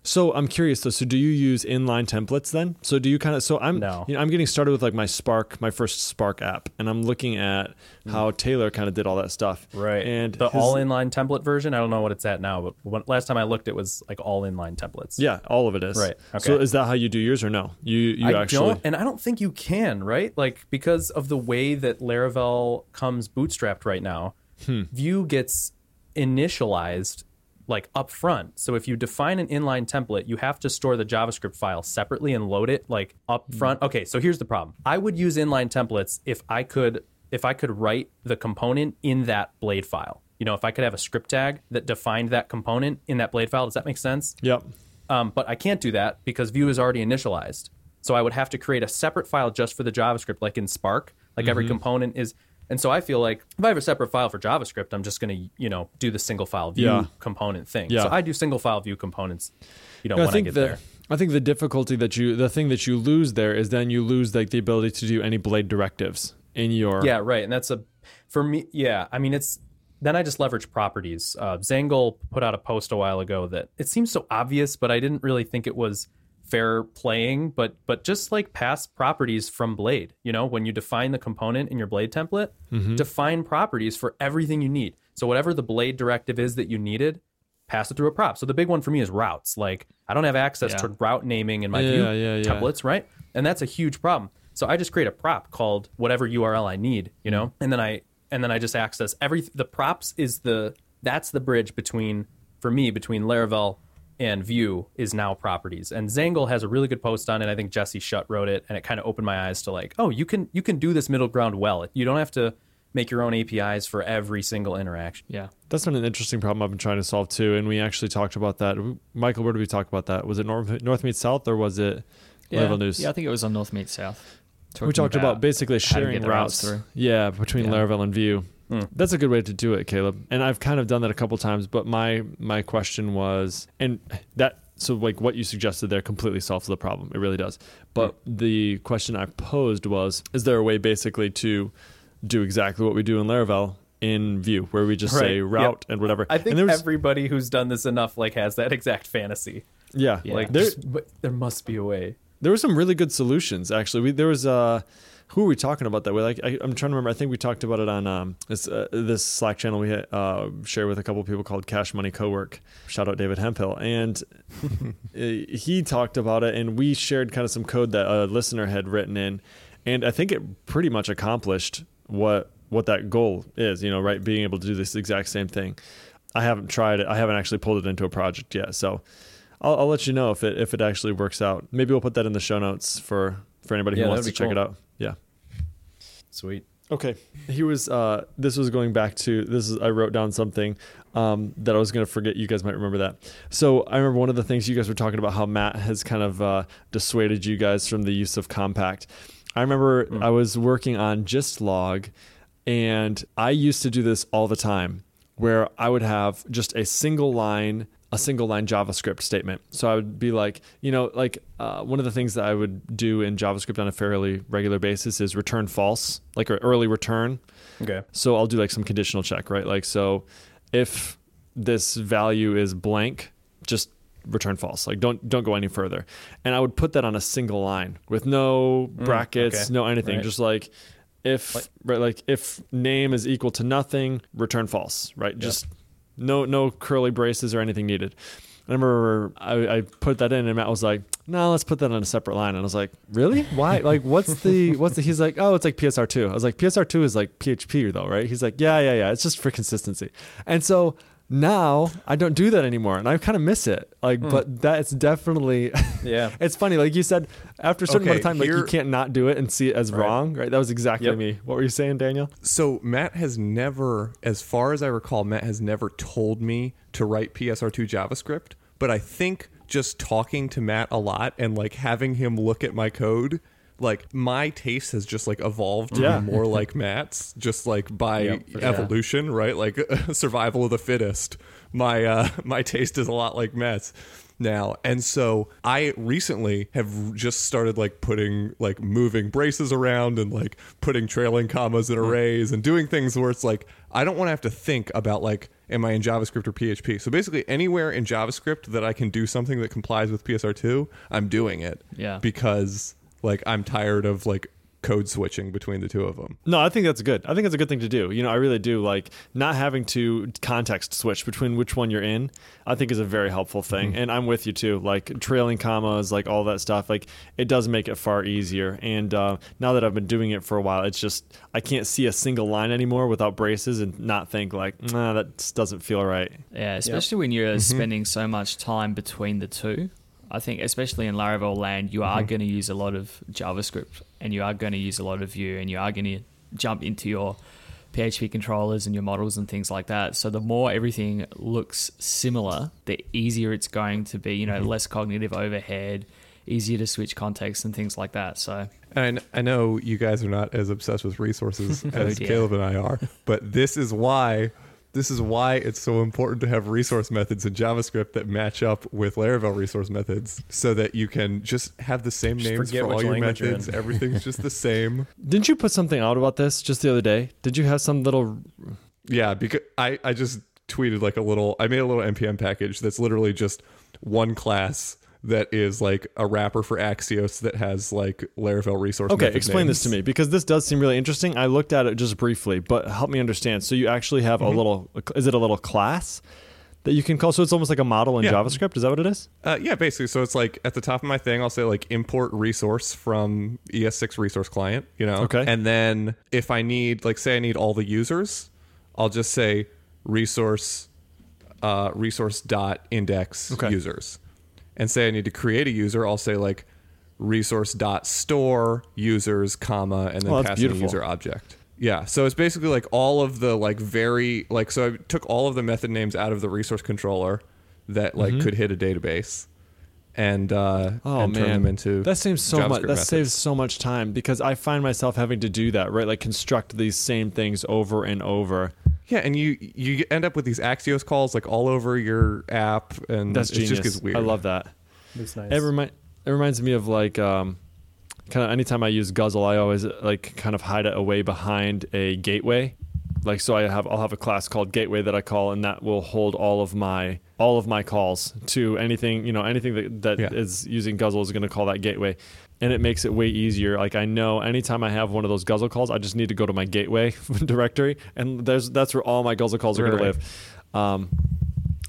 So I'm curious though. So do you use inline templates then? So do you kind of? So I'm. No. You know, I'm getting started with like my Spark, my first Spark app, and I'm looking at how Taylor kind of did all that stuff. Right. And the his- all inline template version, I don't know what it's at now, but when, last time I looked, it was like all inline templates. Yeah, all of it is. Right, So is that how you do yours or no? You you I actually don't, and I don't think you can, right? Like because of the way that Laravel comes bootstrapped right now, Hmm. Vue gets initialized like up front. So if you define an inline template, you have to store the JavaScript file separately and load it like up front. Okay, so here's the problem. I would use inline templates if I could if I could write the component in that blade file. You know, if I could have a script tag that defined that component in that blade file, does that make sense? Yep. Um, but I can't do that because Vue is already initialized. So I would have to create a separate file just for the JavaScript, like in Spark. Like Mm-hmm. every component is, and so I feel like if I have a separate file for JavaScript, I'm just going to, you know, do the single file Vue Yeah. component thing. Yeah. So I do single file Vue components, you know, I when I think get the there. I think the difficulty that you the thing that you lose there is then you lose like the ability to do any blade directives in your Yeah, right. And that's a for me. Yeah, I mean, it's then I just leverage properties. Uh, Zaengle put out a post a while ago that it seems so obvious, but I didn't really think it was fair playing. But but just like pass properties from Blade. You know, when you define the component in your Blade template, mm-hmm. define properties for everything you need. So whatever the Blade directive is that you needed. Pass it through a prop. So the big one for me is routes. Like I don't have access Yeah. to route naming in my Yeah, Vue yeah, yeah. templates, right? And that's a huge problem. So I just create a prop called whatever URL I need, you know, mm-hmm. and then I and then I just access every the props is the that's the bridge between for me between Laravel and Vue is now properties. And Zaengle has a really good post on it. I think Jesse Schutt wrote it, and it kind of opened my eyes to like, oh, you can you can do this middle ground well. You don't have to make your own APIs for every single interaction. Yeah. That's been an interesting problem I've been trying to solve too, and we actually talked about that. Michael, where did we talk about that? Was it North, North Meets South or was it Yeah. Laravel News? Yeah, I think it was on North Meet South. we talked about, basically sharing routes routes. through. Yeah, between Yeah. Laravel and Vue. That's a good way to do it, Caleb. And I've kind of done that a couple times, but my my question was, and that so like what you suggested there completely solves the problem. It really does. But the question I posed was, is there a way basically to do exactly what we do in Laravel in Vue, where we just say Right. route and whatever? I think was, everybody who's done this enough like has that exact fantasy. yeah, Yeah. Like, there, just- there must be a way. there were some really good solutions actually. We, there was uh who are we talking about that way? Like I, I'm trying to remember. I think we talked about it on um this uh, this Slack channel we uh, share with a couple people called Cash Money Cowork. Shout out David Hemphill, and uh, he talked about it, and we shared kind of some code that a listener had written in, and I think it pretty much accomplished what what that goal is. You know, right? Being able to do this exact same thing. I haven't tried it. I haven't actually pulled it into a project yet, so. I'll, I'll let you know if it if it actually works out. Maybe we'll put that in the show notes for for anybody Yeah, who wants to check cool. it out. Yeah. Sweet. Okay. He was. Uh, this was going back to this. Is I wrote down something um, that I was going to forget. You guys might remember that. So I remember one of the things you guys were talking about how Matt has kind of uh, dissuaded you guys from the use of compact. I remember I was working on Gistlog and I used to do this all the time, where I would have just a single line a single line JavaScript statement. So I would be like, you know, like uh, one of the things that I would do in JavaScript on a fairly regular basis is return false, like an early return. Okay. So I'll do like some conditional check, right? Like, so if this value is blank, just return false. Like, don't don't go any further. And I would put that on a single line with no brackets, okay. no anything, Right. just like if right, like if name is equal to nothing, return false, right? Just no no curly braces or anything needed. I remember I, I put that in, and Matt was like, "No, let's put that on a separate line." And I was like, "Really? Why? like, what's the what's the?" He's like, "Oh, it's like PSR two. I was like, "PSR two is like PHP though, right?" He's like, "Yeah, yeah, yeah. It's just for consistency." And so now I don't do that anymore, and I kind of miss it. Like, hmm. but that's definitely Yeah. it's funny, like you said, after a certain amount of Okay, time, like you can't not do it and see it as wrong, right? That was exactly Yep. me. What were you saying, Daniel? So Matt has never, as far as I recall, Matt has never told me to write PSR2 JavaScript. But I think just talking to Matt a lot and like having him look at my code, like my taste has just like evolved to Yeah. be more like Matt's, just like by Yep, for sure. evolution, right? Like survival of the fittest. My uh, my taste is a lot like Matt's now. And so I recently have just started like putting like moving braces around and like putting trailing commas in arrays and doing things where it's like I don't want to have to think about like am I in JavaScript or PHP. So basically anywhere in JavaScript that I can do something that complies with PSR2, I'm doing it. Yeah. Because like I'm tired of like code switching between the two of them. No, I think that's good. I think it's a good thing to do. You know, I really do like not having to context switch between which one you're in. I think is a very helpful thing, and I'm with you too. Like trailing commas, like all that stuff. Like it does make it far easier. And uh, now that I've been doing it for a while, it's just I can't see a single line anymore without braces and not think like, nah, that doesn't feel right. Yeah, especially when you're spending so much time between the two. I think, especially in Laravel land, you are mm-hmm. going to use a lot of JavaScript and you are going to use a lot of Vue and you are going to jump into your PHP controllers and your models and things like that. So the more everything looks similar, the easier it's going to be. You know, mm-hmm. less cognitive overhead, easier to switch context and things like that. So And I know you guys are not as obsessed with resources as. Caleb and I are, but this is why this is why it's so important to have resource methods in JavaScript that match up with Laravel resource methods so that you can just have the same Just names for all your methods. Everything's just the same. Didn't you put something out about this just the other day? Did you have some little? Yeah, because I, I just tweeted like a little I made a little npm package that's literally just one class that is like a wrapper for Axios that has like Laravel resource Okay, explain this to me because this does seem really interesting. I looked at it just briefly, but help me understand. So you actually have Mm-hmm. a little. Is it a little class that you can call? So it's almost like a model in Yeah. JavaScript. Is that what it is? Uh, yeah, basically. So it's like at the top of my thing, I'll say like import resource from ES6 resource client, you know? Okay. And then if I need, like, say I need all the users, I'll just say resource, uh, resource dot index Okay. users. And say I need to create a user, I'll say like resource dot store users, comma, and then Oh, pass in a user object. Yeah, so it's basically like all of the like very like so I took all of the method names out of the resource controller that like could hit a database and uh Mm-hmm. Oh and man, turn them into that saves so JavaScript much. That methods. saves so much time because I find myself having to do that. Right, like construct these same things over and over. Yeah and you you end up with these Axios calls like all over your app and That's it genius. just gets weird I love that. It's nice. It remind it reminds me of like um, kind of anytime I use Guzzle, I always like kind of hide it away behind a gateway. Like so, I have I'll have a class called Gateway that I call, and that will hold all of my all of my calls to anything you know anything that that is Yeah. using Guzzle is going to call that gateway, and it makes it way easier. Like I know anytime I have one of those Guzzle calls, I just need to go to my Gateway directory, and there's that's where all my Guzzle calls are going Right. to live. Um,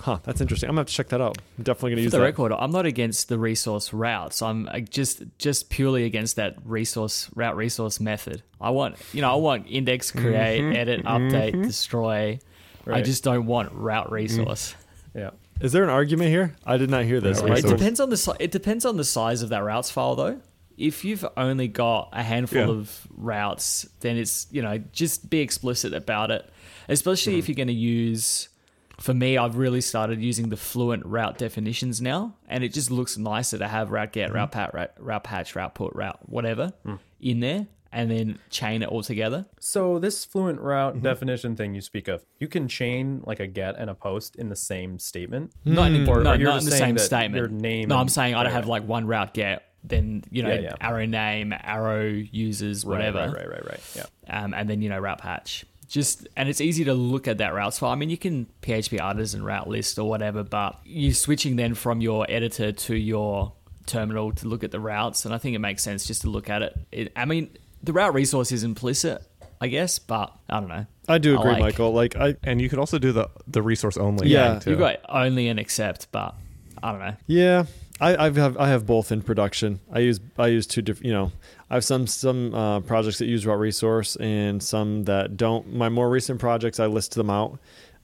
huh, that's interesting. I'm gonna have to check that out. I'm definitely going to For use the that. record, I'm not against the resource routes. I'm just just purely against that resource route resource method. I want you know I want index, mm-hmm. create, edit, mm-hmm. update, destroy. I just don't want route resource. Mm. yeah. Is there an argument here? I did not hear this. It depends on the si- it depends on the size of that routes file though. If you've only got a handful Yeah. of routes, then it's you know just be explicit about it. Especially if hmm. you're going to use. For me, I've really started using the fluent route definitions now, and it just looks nicer to have route get, route hmm. pat, route, route patch, route put, route whatever hmm. in there, and then chain it all together. So this fluent route Mm-hmm. definition thing you speak of, you can chain like a get and a post in the same statement. Not in, Or- no, or you're not in the same statement. your name no, I'm saying I'd right, have like one route get, then you know Yeah, yeah. arrow name, arrow users, whatever, Right, right, right, right. Yeah. Um, and then you know route patch. Just and it's easy to look at that routes file. I mean, you can PHP artisan route list or whatever, but you're switching then from your editor to your terminal to look at the routes, and I think it makes sense just to look at it. it I mean, the route resource is implicit, I guess, but I don't know. I do I agree, like- Michael. Like I, and you could also do the the resource only Yeah, thing, too. You got only and accept, but I don't know. Yeah, I I've have I have both in production. I use I use two different. You know, I have some some uh, projects that use raw Resource and some that don't. My more recent projects, I list them out,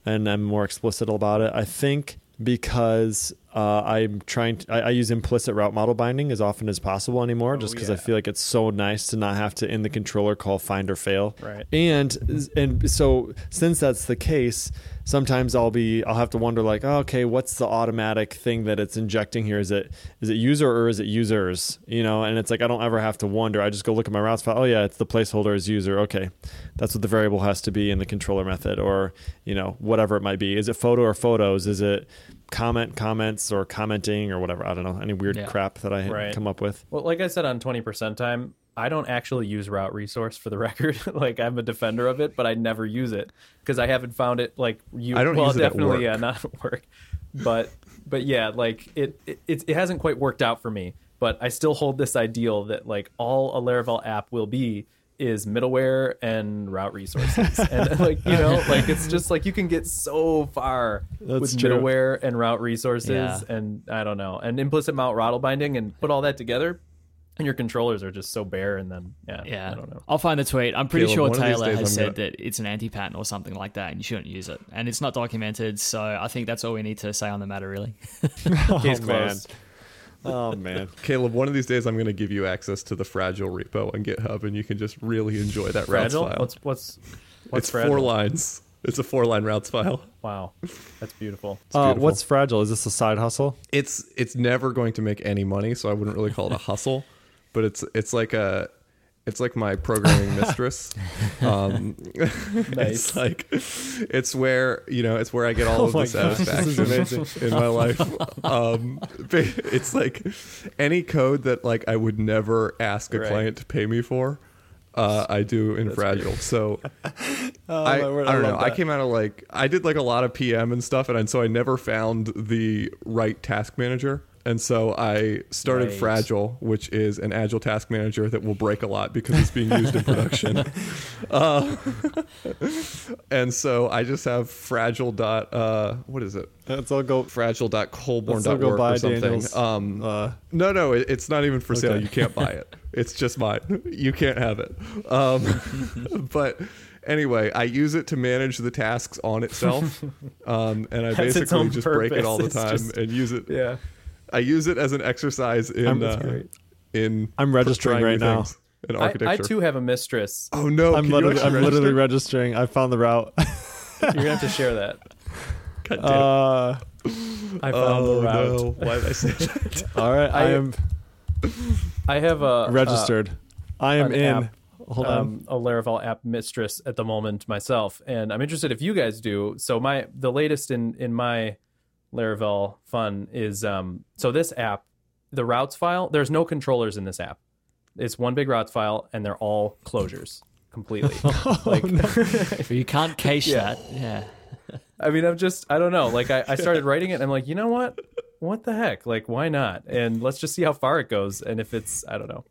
and I'm more explicit about it. I think because uh, I'm trying to, I, I use implicit route model binding as often as possible anymore, just because I feel like it's so nice to not have to in the controller call find or fail. Right. And and so since that's the case, sometimes I'll be I'll have to wonder like, oh, okay, what's the automatic thing that it's injecting here? Is it is it user or is it users? You know, and it's like I don't ever have to wonder. I just go look at my routes file. Oh yeah, it's the placeholder is user. Okay, that's what the variable has to be in the controller method, or you know whatever it might be. Is it photo or photos? Is it comment comments or commenting or whatever? I don't know any weird Yeah. crap that I Right. come up with. Well, like I said on 20% time, I don't actually use route resource for the record. like I'm a defender of it, but I never use it because I haven't found it like you I don't well use it at definitely work. yeah, not at work. But but yeah, like it, it it it hasn't quite worked out for me, but I still hold this ideal that like all a Laravel app will be is middleware and route resources. and like, you know, like it's just like you can get so far That's with true. middleware and route resources Yeah. and I don't know, and implicit mount rattle binding and put all that together, and your controllers are just so bare. And then yeah, Yeah, I don't know. I'll find the tweet. I'm pretty Caleb, sure one of these Taylor has I'm said gonna- that it's an anti-pattern or something like that, and you shouldn't use it. And it's not documented, so I think that's all we need to say on the matter, really. Case oh man, closed. Oh man. Caleb, one of these days I'm going to give you access to the Fragile repo on GitHub, and you can just really enjoy that routes Fragile. file. What's what's what's it's fragile? four lines. It's a four line routes file. Wow, that's beautiful. Uh, beautiful. what's fragile? Is this a side hustle? It's it's never going to make any money, so I wouldn't really call it a hustle, but it's it's like a it's like my programming mistress. Um, Nice. It's like it's where you know it's where I get all Oh of the gosh, satisfaction in my life. Um, it's like any code that like I would never ask a Right. client to pay me for. Uh, I do in Fragile. So Oh, I, word, I don't love know. I came out of like I did like a lot of PM and stuff, and, and so I never found the right task manager. And so I started Right. Fragile, which is an agile task manager that will break a lot because it's being used in production. Uh, and so I just have fragile dot uh, what is it? Let's all go. Fragile dot Let's all go colborn.org buy or something. Um, Uh, no, no, it, it's not even for sale. You can't buy it. It's just mine. You can't have it. Um, but anyway, I use it to manage the tasks on itself, um, and I Has basically own just break it all the time just- and use it. Yeah, I use it as an exercise in I'm- uh, in. I'm registering right now. things In I, architecture. I too have a mistress. Oh no! I'm literally, I'm literally registering. I found the route. You're gonna have to share that. God damn. Uh, I found oh the route. no! Why did I say that? all right, I, I- am I have a registered. I am in. app, Hold on. um, a Laravel app mistress at the moment myself, and I'm interested if you guys do. So my the latest in in my Laravel fun is um so this app, the routes file. There's no controllers in this app. It's one big routes file, and they're all closures completely. like, But you can't cache Yeah. that. Yeah. I mean, I'm just I don't know. Like I, I started writing it, and I'm like, you know what? What the heck? Like, why not? And let's just see how far it goes, and if it's I don't know.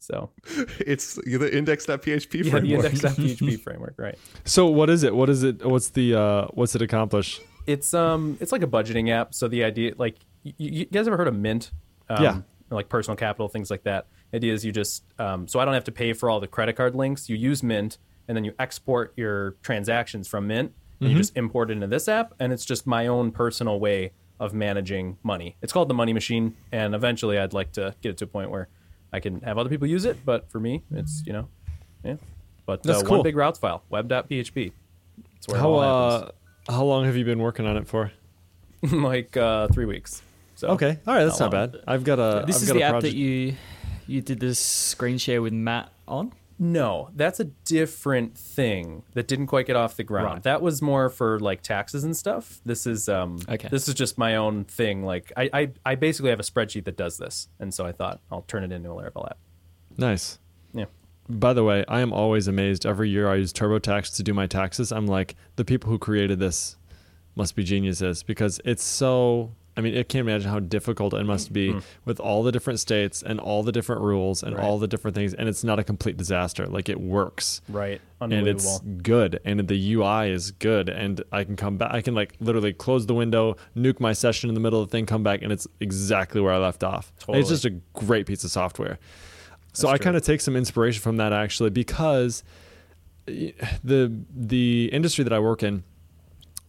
So It's the index.php yeah, the framework. index.php framework, right? So what is it? What is it? What's the? Uh, what's it accomplish? It's um, it's like a budgeting app. So the idea, like, you, you guys ever heard of Mint? Um, Yeah. Like personal capital, things like that. Idea is you just um, so I don't have to pay for all the credit card links. You use Mint, and then you export your transactions from Mint, and you just import it into this app, and it's just my own personal way of managing money. It's called the Money Machine, and eventually I'd like to get it to a point where I can have other people use it. But for me, it's you know, yeah. But That's uh, cool. one big routes file, web.php. It's where it How all uh, how long have you been working on it for? like uh, three weeks. So Okay, all right, that's Not not bad. I've got a. This I've is got the a app that you you did this screen share with Matt on. No, that's a different thing that didn't quite get off the ground. Right. That was more for like taxes and stuff. This is um Okay. this is just my own thing. Like I, I I basically have a spreadsheet that does this. And so I thought I'll turn it into a Laravel app. Nice. By the way, I am always amazed. Every year I use TurboTax to do my taxes. I'm like, the people who created this must be geniuses because it's so I mean, it can't imagine how difficult it must be mm-hmm. with all the different states and all the different rules and Right. all the different things. And it's not a complete disaster. Like it works Right. and it's good and the UI is good and I can come back I can like literally close the window nuke my session in the middle of the thing come back and it's exactly where I left off Totally. it's just a great piece of software so That's I kind of take some inspiration from that actually because the the industry that I work in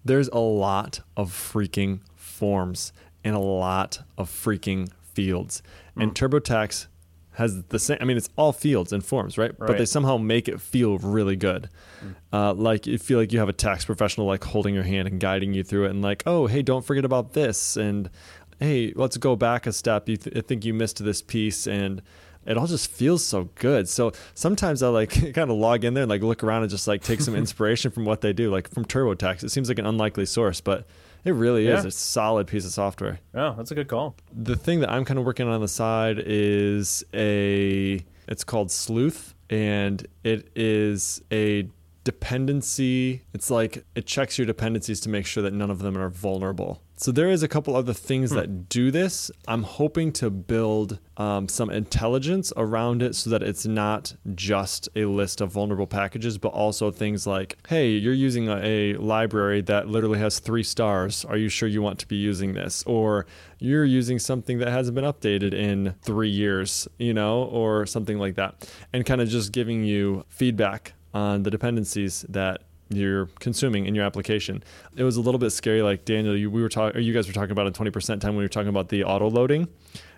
there's a lot of freaking forms and a lot of freaking fields. And Hmm. TurboTax has the same. I mean, it's all fields and forms, right? But they somehow make it feel really good. Uh, like you feel like you have a tax professional like holding your hand and guiding you through it, and like, oh, hey, don't forget about this, and hey, let's go back a step. You th- I think you missed this piece, and it all just feels so good. So sometimes I like kind of log in there and like look around and just like take some inspiration from what they do, like from TurboTax. It seems like an unlikely source, but it really is Yeah. a solid piece of software. Oh, that's a good call. The thing that I'm kind of working on on the side is a it's called Sleuth and it is a dependency. It's like it checks your dependencies to make sure that none of them are vulnerable. So there is a couple other things that do this. I'm hoping to build um, some intelligence around it so that it's not just a list of vulnerable packages, but also things like, hey, you're using a, a library that literally has three stars. Are you sure you want to be using this? Or you're using something that hasn't been updated in three years, you know, or something like that. And kind of just giving you feedback on the dependencies that you're consuming in your application. It was a little bit scary. Like Daniel, you, we were talking, you guys were talking about in 20% time when we were talking about the auto loading,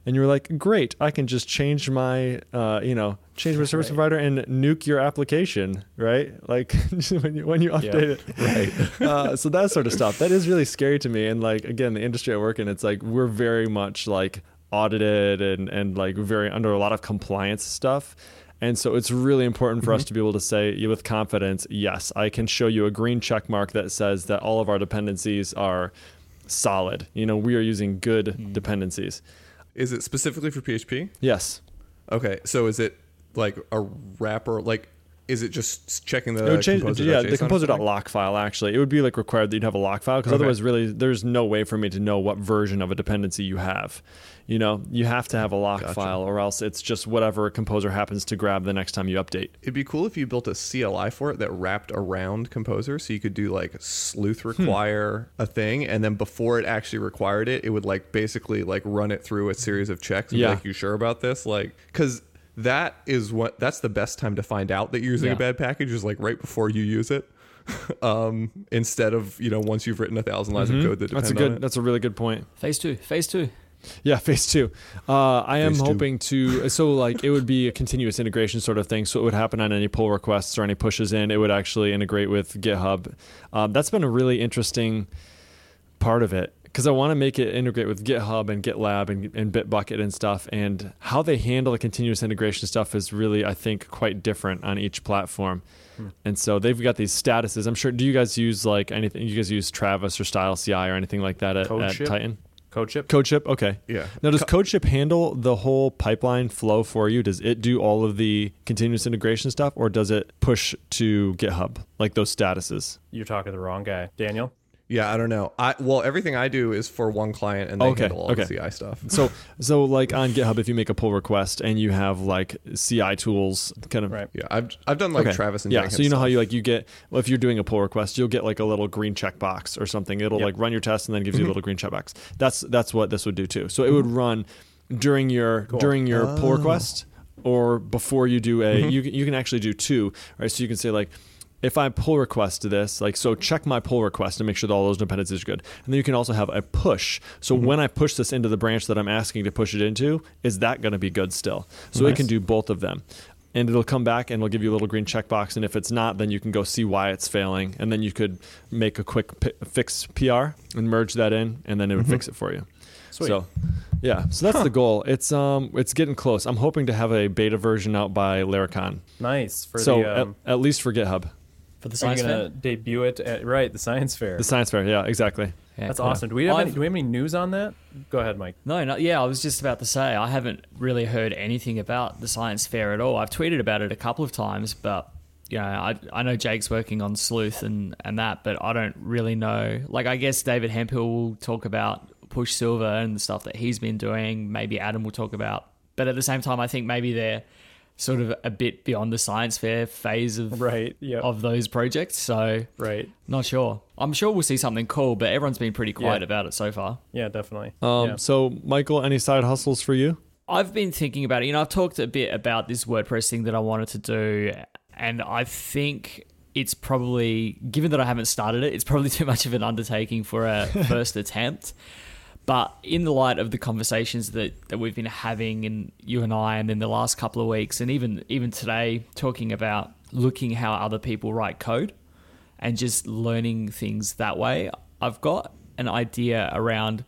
and you were like, "Great, I can just change my, uh, you know, change my service Right. provider and nuke your application, right? Like when you when you update it, Right. uh, so that sort of stuff that is really scary to me and like again the industry i work in it's like we're very much like audited and and like very under a lot of compliance stuff and so it's really important for us mm-hmm. to be able to say with confidence yes i can show you a green check mark that says that all of our dependencies are solid you know we are using good mm-hmm. dependencies Is it specifically for PHP? yes Okay, so is it like a wrapper? Like, is it just checking the it would change, composer yeah, the or composer something? lock file. Actually, it would be like required that you'd have a lock file because Okay. otherwise, really, there's no way for me to know what version of a dependency you have. You know, you have to have a lock Gotcha. file, or else it's just whatever composer happens to grab the next time you update. It'd be cool if you built a CLI for it that wrapped around Composer, so you could do like sleuth Hmm. require a thing, and then before it actually required it, it would like basically like run it through a series of checks. And Yeah. be like, you sure about this? Like, because that is what that's the best time to find out that you're using Yeah. a bad package is like right before you use it. um, instead of you know once you've written a thousand lines of code that Mm-hmm. That's a good. That's a really good point. Phase two. Phase two. Yeah, phase two. Uh, I am Phase two. hoping to. So, like, it would be a continuous integration sort of thing. So, it would happen on any pull requests or any pushes in. It would actually integrate with GitHub. Um, that's been a really interesting part of it because I want to make it integrate with GitHub and GitLab and, and Bitbucket and stuff. And how they handle the continuous integration stuff is really, I think, quite different on each platform. Hmm. And so they've got these statuses. I'm sure. Do you guys use like anything? You guys use Travis or Style CI or anything like that at, at? Tighten? CodeShip. CodeShip. Okay. Yeah. Now, does CodeShip handle the whole pipeline flow for you? Does it do all of the continuous integration stuff, or does it push to GitHub like those statuses? You're talking to the wrong guy, Daniel. Yeah, I don't know. I well, everything I do is for one client, and they Okay, handle all okay. the CI stuff. So, so like on GitHub, if you make a pull request and you have like CI tools, kind of Right. Yeah, I've I've done like Okay. Travis and yeah. Jenkins So you know how you like you get well, if you're doing a pull request, you'll get like a little green check box or something. It'll Yep. like run your test and then gives you Mm-hmm. a little green check box. That's that's what this would do too. So it would run during your Cool. during your pull Oh. request or before you do a Mm-hmm. you you can actually do two right. So you can say like. If I pull request to this, like so, check my pull request and make sure that all those dependencies are good. And then you can also have a push. So Mm-hmm. when I push this into the branch that I'm asking to push it into, is that going to be good still? So it can do both of them and it'll come back and it'll give you a little green checkbox. And if it's not, then you can go see why it's failing, and then you could make a quick pi fix PR and merge that in, and then it would fix it for you. Sweet. So, yeah, so that's the goal. It's um, it's getting close. I'm hoping to have a beta version out by Laracon. nice for So the. Um, at, at least for GitHub, For the are you science gonna fair. debut it at right the science fair? the science fair. Yeah, exactly. Yeah, That's cool. awesome. Do we have any, I've- do we have any news on that? Go ahead, Mike. No, no, yeah, I was just about to say I haven't really heard anything about the science fair at all. I've tweeted about it a couple of times, but you know, I I know Jake's working on Sleuth and and that, but I don't really know. Like, I guess David Hemphill will talk about Push Silver and the stuff that he's been doing. Maybe Adam will talk about. But at the same time, I think maybe they're sort of a bit beyond the science fair phase of Right. Yeah. of those projects. So right. not sure. I'm sure we'll see something cool, but everyone's been pretty quiet Yeah. about it so far. Yeah. Definitely. Um, yeah. So, Michael, any side hustles for you? I've been thinking about it. You know, I've talked a bit about this WordPress thing that I wanted to do, and I think it's probably, given that I haven't started it, it's probably too much of an undertaking for a first attempt. But in the light of the conversations that, that we've been having, and you and I, and in the last couple of weeks, and even even today, talking about looking how other people write code and just learning things that way, I've got an idea around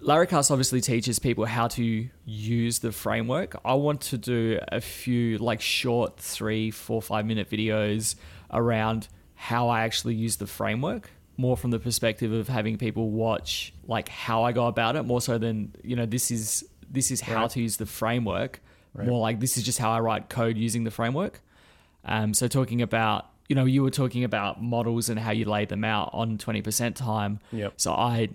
Laracast obviously teaches people how to use the framework. I want to do a few like short three, four, five minute videos around how I actually use the framework, more from the perspective of having people watch like how I go about it, more so than you know this is this is how Right. to use the framework, more like this is just how I write code using the framework. Um, so talking about you know you were talking about models and how you lay them out on twenty percent time. Yep. So I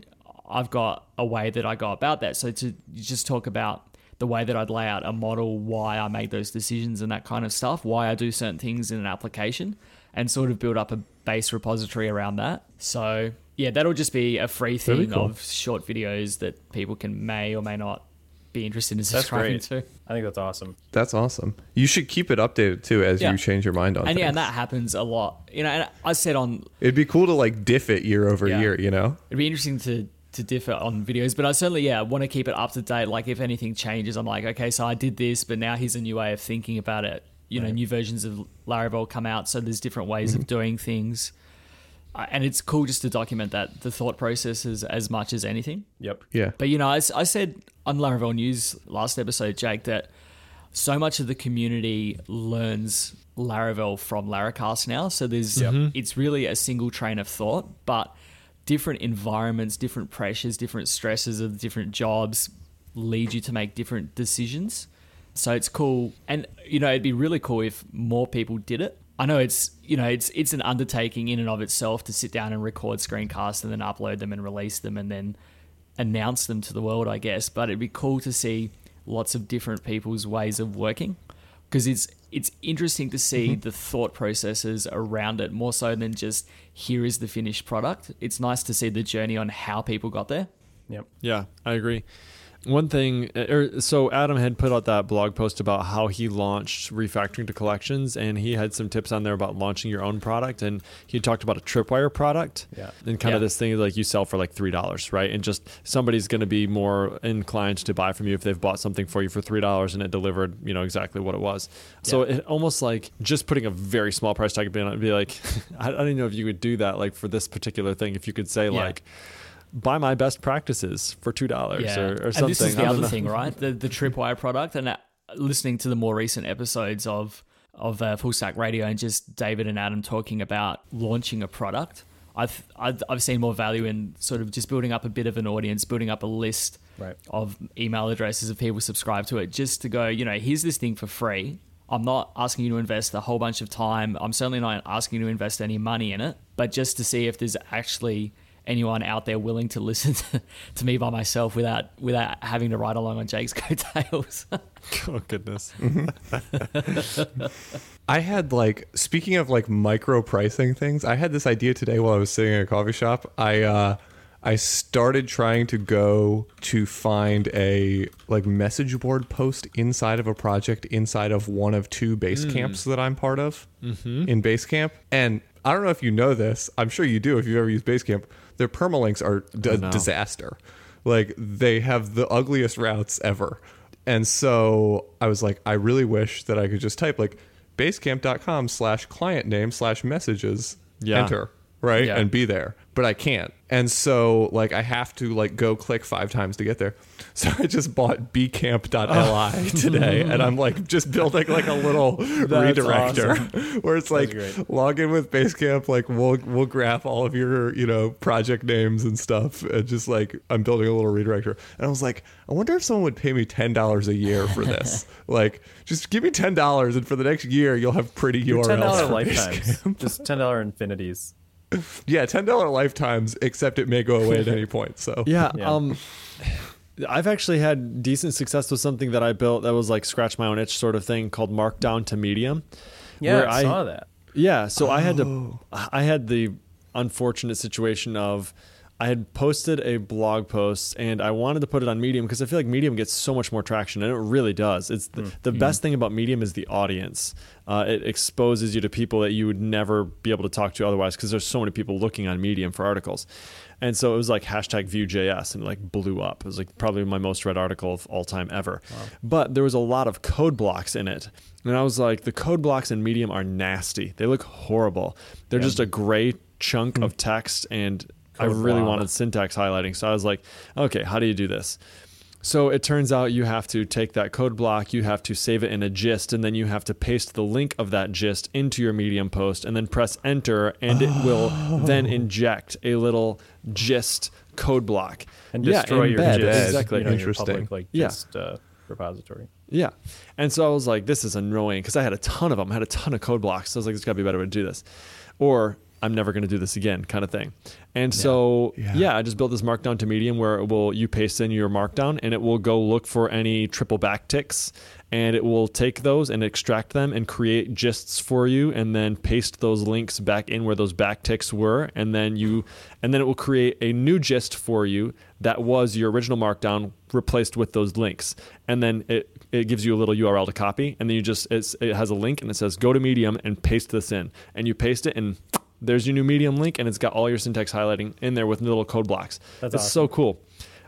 I've got a way that I go about that. So to just talk about the way that I'd lay out a model, why I make those decisions and that kind of stuff, why I do certain things in an application, and sort of build up a base repository around that. So yeah, that'll just be a free That'd thing cool. of short videos that people can may or may not be interested in That's subscribing great. to. I think that's awesome. That's awesome. You should keep it updated too as Yeah. you change your mind on And yeah, and that happens a lot. You know, and I said on It'd be cool to like diff it year over Yeah. year, you know? It'd be interesting to to differ on videos, but I certainly yeah want to keep it up to date. Like if anything changes, I'm like, okay, so I did this, but now here's a new way of thinking about it. You know, new versions of Laravel come out, so there's different ways Mm-hmm. of doing things, uh, and it's cool just to document that the thought processes as much as anything. Yep. Yeah. But you know, I said on Laravel News last episode, Jake, that so much of the community learns Laravel from Laracast now. So there's it's really a single train of thought, but different environments, different pressures, different stresses of different jobs lead you to make different decisions. So it's cool, and you know, it'd be really cool if more people did it. I know it's you know it's it's an undertaking in and of itself to sit down and record screencasts and then upload them and release them and then announce them to the world, I guess. But it'd be cool to see lots of different people's ways of working because it's it's interesting to see mm-hmm. the thought processes around it more so than just here is the finished product. It's nice to see the journey on how people got there. Yep. Yeah, I agree. One thing, er, so Adam had put out that blog post about how he launched refactoring to collections, and he had some tips on there about launching your own product. And he talked about a tripwire product, Yeah. and kind of this thing like you sell for like three dollars, right? And just somebody's going to be more inclined to buy from you if they've bought something for you for three dollars and it delivered, you know, exactly what it was. So it almost like just putting a very small price tag on it, be like, I, I don't even know if you could do that like for this particular thing. If you could say Yeah. like buy my best practices for two dollars or, or something. And this is the other know. thing, right? The the tripwire product, and uh, listening to the more recent episodes of of uh, Full Stack Radio and just David and Adam talking about launching a product. I've, I've I've seen more value in sort of just building up a bit of an audience, building up a list Right. of email addresses of people subscribe to it, just to go, you know, here's this thing for free. I'm not asking you to invest a whole bunch of time. I'm certainly not asking you to invest any money in it, but just to see if there's actually anyone out there willing to listen to, to me by myself without without having to ride along on Jake's coattails. oh goodness. I had like speaking of like micro pricing things, I had this idea today while I was sitting in a coffee shop. I uh I started trying to go to find a like message board post inside of a project inside of one of two base hmm. camps that I'm part of mm-hmm. in Basecamp. And I don't know if you know this. I'm sure you do if you've ever used Basecamp. Their permalinks are d- a no. disaster. Like they have the ugliest routes ever. And so I was like, I really wish that I could just type like basecamp.com slash client name slash messages, Yeah. enter, right? Yeah. And be there. But I can't. And so like I have to like go click five times to get there. So I just bought bcamp.li oh. today and I'm like just building like a little redirector where it's like log in with Basecamp, like we'll we'll graph all of your, you know, project names and stuff. And just like I'm building a little redirector. And I was like, I wonder if someone would pay me ten dollars a year for this. like just give me ten dollars and for the next year you'll have pretty Ten URLs dollar for lifetimes. Just ten dollar infinities. Yeah, ten dollar lifetimes, except it may go away at any point. So Yeah, Yeah. Um, I've actually had decent success with something that I built that was like scratch my own itch sort of thing called Markdown to Medium. Yeah, where I saw that. Yeah, so I had to Oh. I had the unfortunate situation of I had posted a blog post and I wanted to put it on Medium because I feel like Medium gets so much more traction and it really does. It's the, mm. the mm-hmm. best thing about Medium is the audience. Uh, it exposes you to people that you would never be able to talk to otherwise because there's so many people looking on Medium for articles. And so it was like hashtag Vue.js and it like blew up. It was like probably my most read article of all time ever. But there was a lot of code blocks in it. And I was like, the code blocks in Medium are nasty. They look horrible. They're just a gray chunk hmm. of text and I really blob. wanted syntax highlighting. So I was like, okay, how do you do this? So it turns out you have to take that code block, you have to save it in a gist, and then you have to paste the link of that gist into your Medium post and then press enter, and it will then inject a little gist code block. And Yeah, destroy your embed, gist, exactly. you know, Interesting. public like Yeah. gist uh, repository. Yeah. And so I was like, this is annoying because I had a ton of them. I had a ton of code blocks. So I was like, there's got to be a better way to do this. Or I'm never going to do this again kind of thing. And so, yeah. Yeah. I just built this markdown to medium where it will, you paste in your markdown and it will go look for any triple backticks and it will take those and extract them and create gists for you and then paste those links back in where those backticks were. And then you, and then it will create a new gist for you that was your original markdown replaced with those links. And then it, it gives you a little URL to copy, and then you just it's, it has a link and it says go to Medium and paste this in, and you paste it, and there's your new Medium link, and it's got all your syntax highlighting in there with little code blocks. That's it's so cool.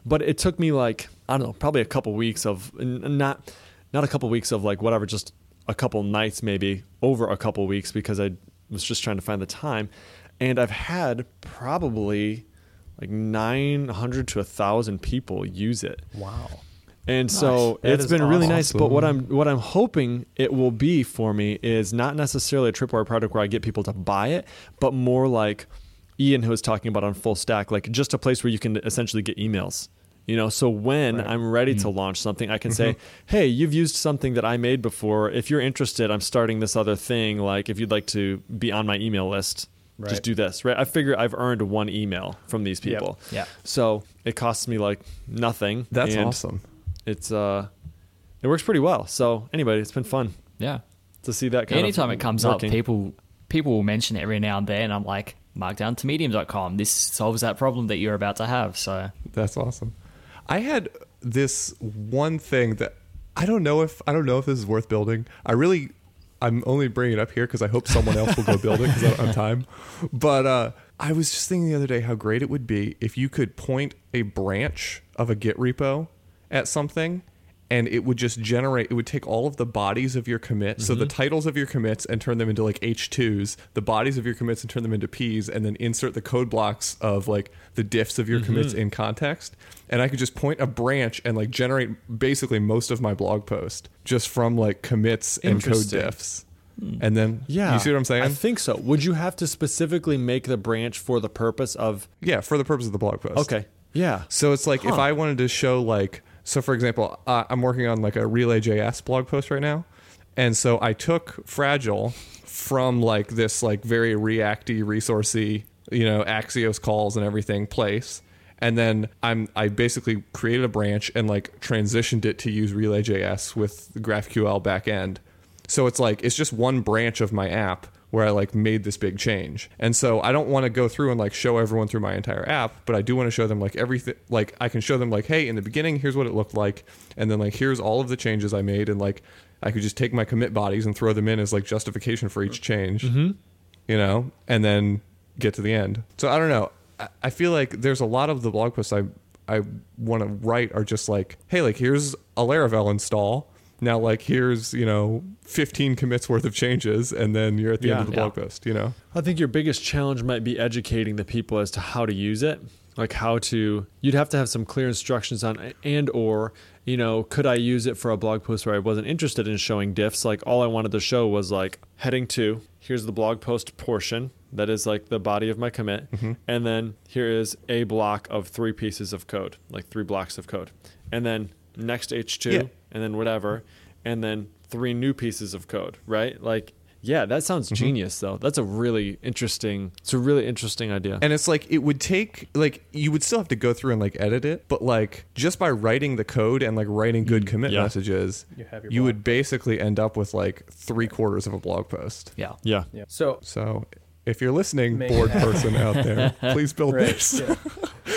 But it took me like I don't know, probably a couple weeks of not not a couple weeks of like whatever, just a couple nights maybe over a couple weeks because I was just trying to find the time, and I've had probably like 900 to 1000 people use it Wow. And so That it's is been really nice. But what I'm what I'm hoping it will be for me is not necessarily a tripwire product where I get people to buy it, but more like Ian who was talking about on Full Stack, like just a place where you can essentially get emails. You know, so when Right. I'm ready to mm. launch something, I can say, mm-hmm. "Hey, you've used something that I made before. If you're interested, I'm starting this other thing. Like, if you'd like to be on my email list, Right. just do this." Right? I figure I've earned one email from these Yep. people. Yeah. So it costs me like nothing. That's and awesome. It's uh it works pretty well so anyway it's been fun Yeah. to see that kind Anytime of it comes working. up, people people will mention it every now and then. I'm like, markdown to medium.com. This solves that problem that you're about to have. So That's awesome. I had this one thing that I don't know if I don't know if this is worth building. I really I'm only bringing it up here because I hope someone else will go build it because I don't have time. But uh, I was just thinking the other day how great it would be if you could point a branch of a Git repo at something and it would just generate it would take all of the bodies of your commits so the mm-hmm. titles of your commits and turn them into like h2s the bodies of your commits and turn them into p's and then insert the code blocks of like the diffs of your mm-hmm. commits in context. And i could just point a branch and like generate basically most of my blog post just from like commits and code diffs. Hmm. And then yeah you see what i'm saying? I think so. Would you have to specifically make the branch for the purpose of yeah for the purpose of the blog post. Okay yeah. So it's like if I wanted to show like so for example, uh, I'm working on like a Relay.js blog post right now, and so I took Fragile from like this like very Reacty, resourcey, you know, Axios calls and everything place, and then I'm I basically created a branch and like transitioned it to use Relay.js with the GraphQL backend. So it's like it's just one branch of my app where I like made this big change. And so I don't want to go through and like show everyone through my entire app, but I do want to show them like everything like I can show them like, hey, in the beginning, here's what it looked like, and then like here's all of the changes I made, and like I could just take my commit bodies and throw them in as like justification for each change. Mm-hmm. You know, and then get to the end. So I don't know. I, I feel like there's a lot of the blog posts I I want to write are just like, hey, like here's a Laravel install. Now, like here's you know 15 commits worth of changes, and then you're at the Yeah. end of the blog post. You know, i think your biggest challenge might be educating the people as to how to use it like how to you'd have to have some clear instructions on and or you know could i use it for a blog post where i wasn't interested in showing diffs like all i wanted to show was like heading two here's the blog post portion that is like the body of my commit mm-hmm. and then here is a block of three pieces of code like three blocks of code and then next h2 Yeah. And then whatever and then three new pieces of code right like Yeah, that sounds genius though. That's a really interesting. It's a really interesting idea. And it's like it would take like you would still have to go through and like edit it, but like just by writing the code and like writing good commit yeah. messages, You have you would basically end up with like three quarters of a blog post. Yeah. yeah. Yeah. So So if you're listening, Make board it happen. person out there, please build right. this. yeah.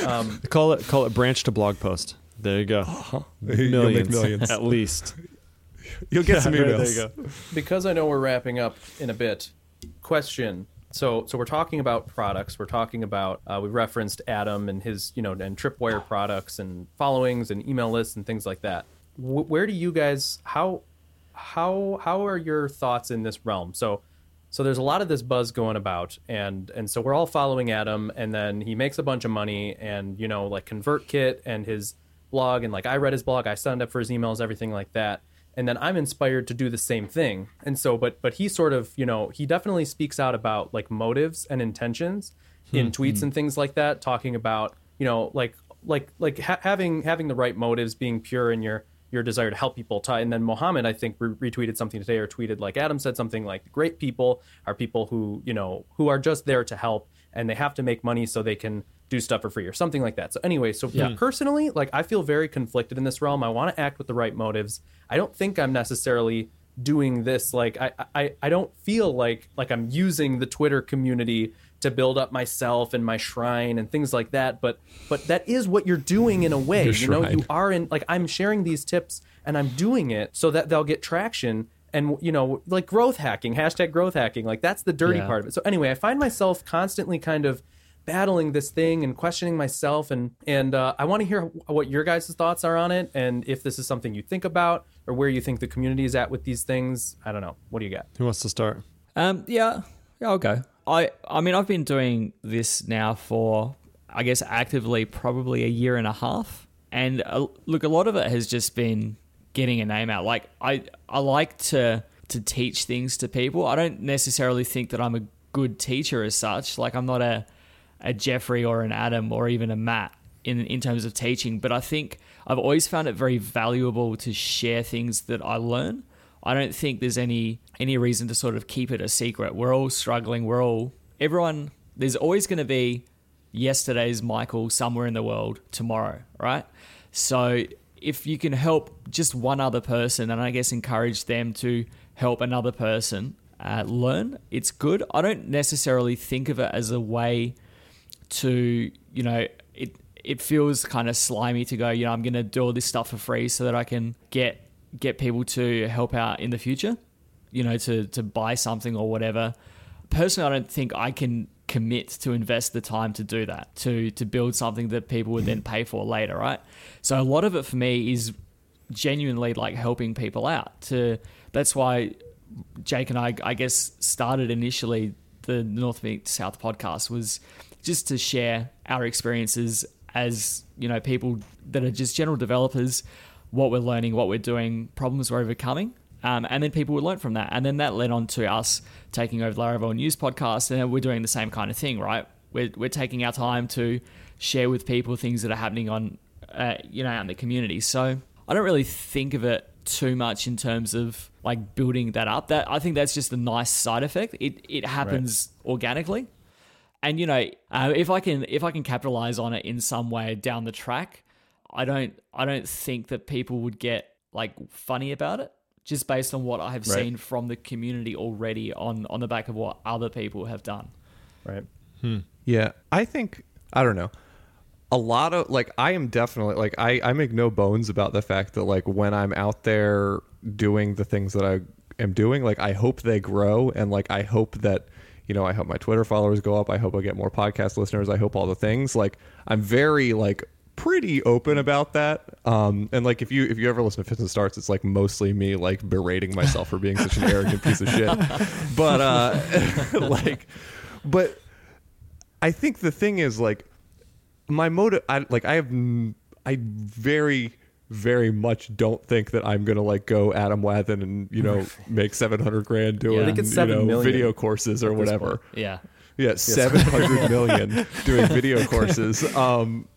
Um, Call it call it branch to blog post. There you go. You'll make millions. at least. You'll get some Yeah, right, emails. there you go. because I know we're wrapping up in a bit. Question. So, so we're talking about products. We're talking about uh, we referenced Adam and his, you know, and Tripwire products and followings and email lists and things like that. Wh- where do you guys how how how are your thoughts in this realm? So, so there's a lot of this buzz going about, and and so we're all following Adam, and then he makes a bunch of money, and you know, like ConvertKit and his blog, and like I read his blog, I signed up for his emails, everything like that and then I'm inspired to do the same thing. And so, but but he sort of, you know, he definitely speaks out about like motives and intentions in hmm, tweets hmm. and things like that, talking about, you know, like like like ha- having having the right motives, being pure in your your desire to help people. T- And then Mohammed, I think, re- retweeted something today or tweeted like Adam said something like, "Great people are people who you know who are just there to help, and they have to make money so they can." Do stuff for free or something like that. So anyway, so for personally, like I feel very conflicted in this realm. I want to act with the right motives. I don't think I'm necessarily doing this like I, I I don't feel like like I'm using the Twitter community to build up myself and my shrine and things like that. But but that is what you're doing in a way. Your you know, you are in like I'm sharing these tips and I'm doing it so that they'll get traction and you know like growth hacking hashtag growth hacking like that's the dirty Yeah. part of it so anyway i find myself constantly kind of battling this thing and questioning myself and and uh, i want to hear what your guys' thoughts are on it and if this is something you think about or where you think the community is at with these things i don't know what do you got Who wants to start? Um, yeah, yeah, I'll go. I, I mean, I've been doing this now for, I guess, actively probably a year and a half, and uh, look, a lot of it has just been getting a name out. Like, I, I like to to teach things to people. I don't necessarily think that I'm a good teacher as such. Like, I'm not a a Jeffrey or an Adam or even a Matt in in terms of teaching, but I think I've always found it very valuable to share things that I learn. I don't think there's any any reason to sort of keep it a secret. We're all struggling. We're all everyone. There's always going to be yesterday's Michael somewhere in the world tomorrow, right? So if you can help just one other person, and I guess encourage them to help another person uh, learn, it's good. I don't necessarily think of it as a way to you know it it feels kind of slimy to go you know i'm going to do all this stuff for free so that i can get get people to help out in the future you know to to buy something or whatever. Personally i don't think i can commit to invest the time to do that to to build something that people would then pay for later right? So a lot of it for me is genuinely like helping people out to that's why Jake and I, I guess, started initially the North Meet South podcast was just to share our experiences as you know people that are just general developers, what we're learning, what we're doing, problems we're overcoming, um, and then people would learn from that, and then that led on to us taking over Laravel News podcast, and we're doing the same kind of thing, right? We're we're taking our time to share with people things that are happening on, uh, you know, out in the community. So I don't really think of it too much in terms of like building that up. That I think that's just a nice side effect. It it happens organically, and you know uh, if I can if I can capitalize on it in some way down the track, I don't I don't think that people would get like funny about it just based on what I have Right. seen from the community already on on the back of what other people have done. right Yeah, I think I don't know. A lot of like I am definitely like I I make no bones about the fact that like when I'm out there doing the things that I am doing, like I hope they grow and like I hope that you know, I hope my Twitter followers go up. I hope I get more podcast listeners. I hope all the things. Like I'm very like pretty open about that. Um and like if you if you ever listen to Fits and Starts, it's like mostly me like berating myself for being such an arrogant piece of shit. But uh like but I think the thing is like my motive. I like I have I very very much don't think that I'm gonna like go Adam Wathan and you know make seven hundred grand doing Yeah. I think it's you know million video courses or whatever. Yeah. Yeah, seven hundred million doing video courses. Um,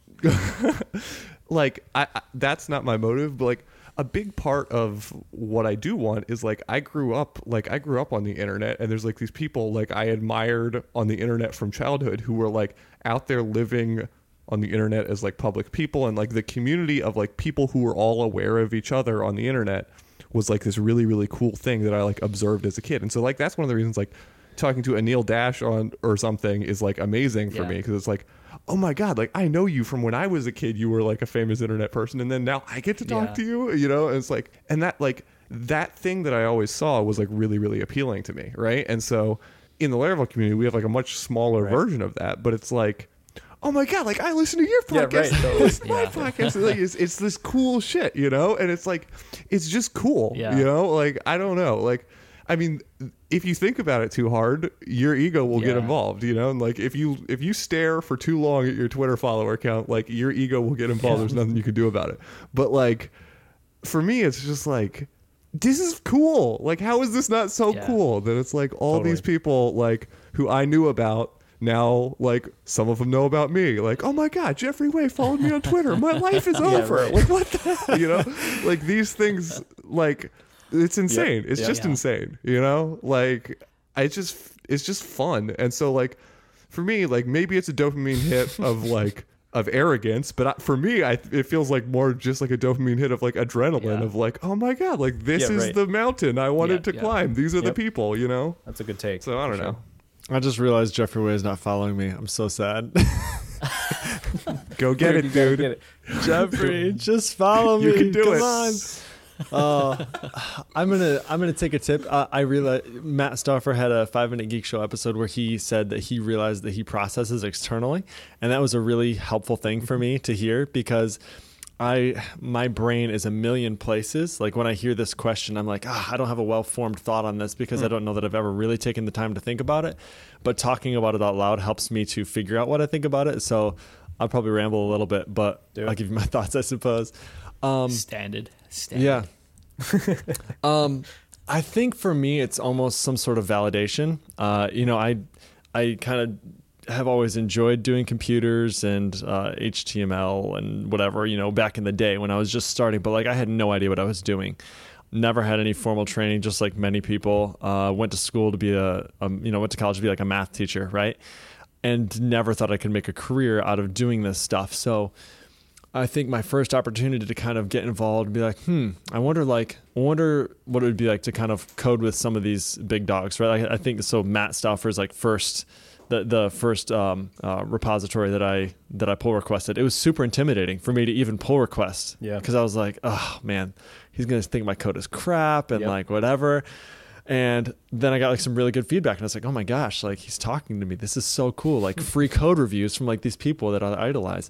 like I, I, that's not my motive, but like a big part of what I do want is like I grew up like I grew up on the internet and there's like these people like I admired on the internet from childhood who were like out there living on the internet as like public people and like the community of like people who were all aware of each other on the internet was like this really really cool thing that I like observed as a kid. And so like that's one of the reasons like talking to Anil Dash on or something is like amazing for Yeah. me because it's like oh my god like I know you from when I was a kid you were like a famous internet person and then now I get to talk Yeah. to you you know and it's like and that like that thing that I always saw was like really really appealing to me right and so in the Laravel community we have like a much smaller version of that but it's like oh my god like I listen to your podcast, Yeah, right, totally. listen to my Yeah. podcast like it's, it's this cool shit you know and it's like it's just cool Yeah. you know like I don't know like I mean, if you think about it too hard, your ego will get involved, you know. And like if you if you stare for too long at your Twitter follower count, like your ego will get involved. There's nothing you can do about it. But like for me, it's just like this is cool. Like how is this not so Yeah. cool that it's like all Totally. these people like who I knew about now like some of them know about me. Like oh my god jeffrey way followed me on twitter. My life is over. like what the hell? You know? Like these things like it's insane. It's Yep. just Yeah. insane you know? Like i just it's just fun. And so like for me like maybe it's a dopamine hit of like of arrogance but I, for me I, it feels like more just like a dopamine hit of like adrenaline Yeah. of like oh my god like this Yeah, is right. the mountain i wanted to climb. These are the people you know? That's a good take. so i don't know sure. I just realized Jeffrey Way is not following me. I'm so sad. go get Dude, it dude get it. Jeffrey, just follow me. You can do Come it. on. Uh, I'm gonna I'm gonna take a tip. Uh, I realized Matt Stauffer had a Five Minute Geek Show episode where he said that he realized that he processes externally, and that was a really helpful thing for me to hear because I my brain is a million places. Like when I hear this question, I'm like, ah, I don't have a well formed thought on this because I don't know that I've ever really taken the time to think about it. But talking about it out loud helps me to figure out what I think about it. So I'll probably ramble a little bit, but I'll give you my thoughts, I suppose. Um, Standard. Standard. yeah. um, I think for me, it's almost some sort of validation. Uh, you know, I, I kind of have always enjoyed doing computers and uh, HTML and whatever. You know, back in the day when I was just starting, but like I had no idea what I was doing. Never had any formal training, just like many people. Uh, went to school to be a, a, you know, went to college to be like a math teacher, right? And never thought I could make a career out of doing this stuff. So, I think my first opportunity to kind of get involved and be like, hmm, I wonder like I wonder what it would be like to kind of code with some of these big dogs, right? I, I think so. Matt Stauffer's like first the the first um, uh, repository that I that I pull requested. It was super intimidating for me to even pull requests. Yeah. because I was like, oh man, he's gonna think my code is crap and Yep. like whatever. And then I got like some really good feedback, and I was like, "Oh my gosh! Like he's talking to me. This is so cool! Like free code reviews from like these people that I idolize."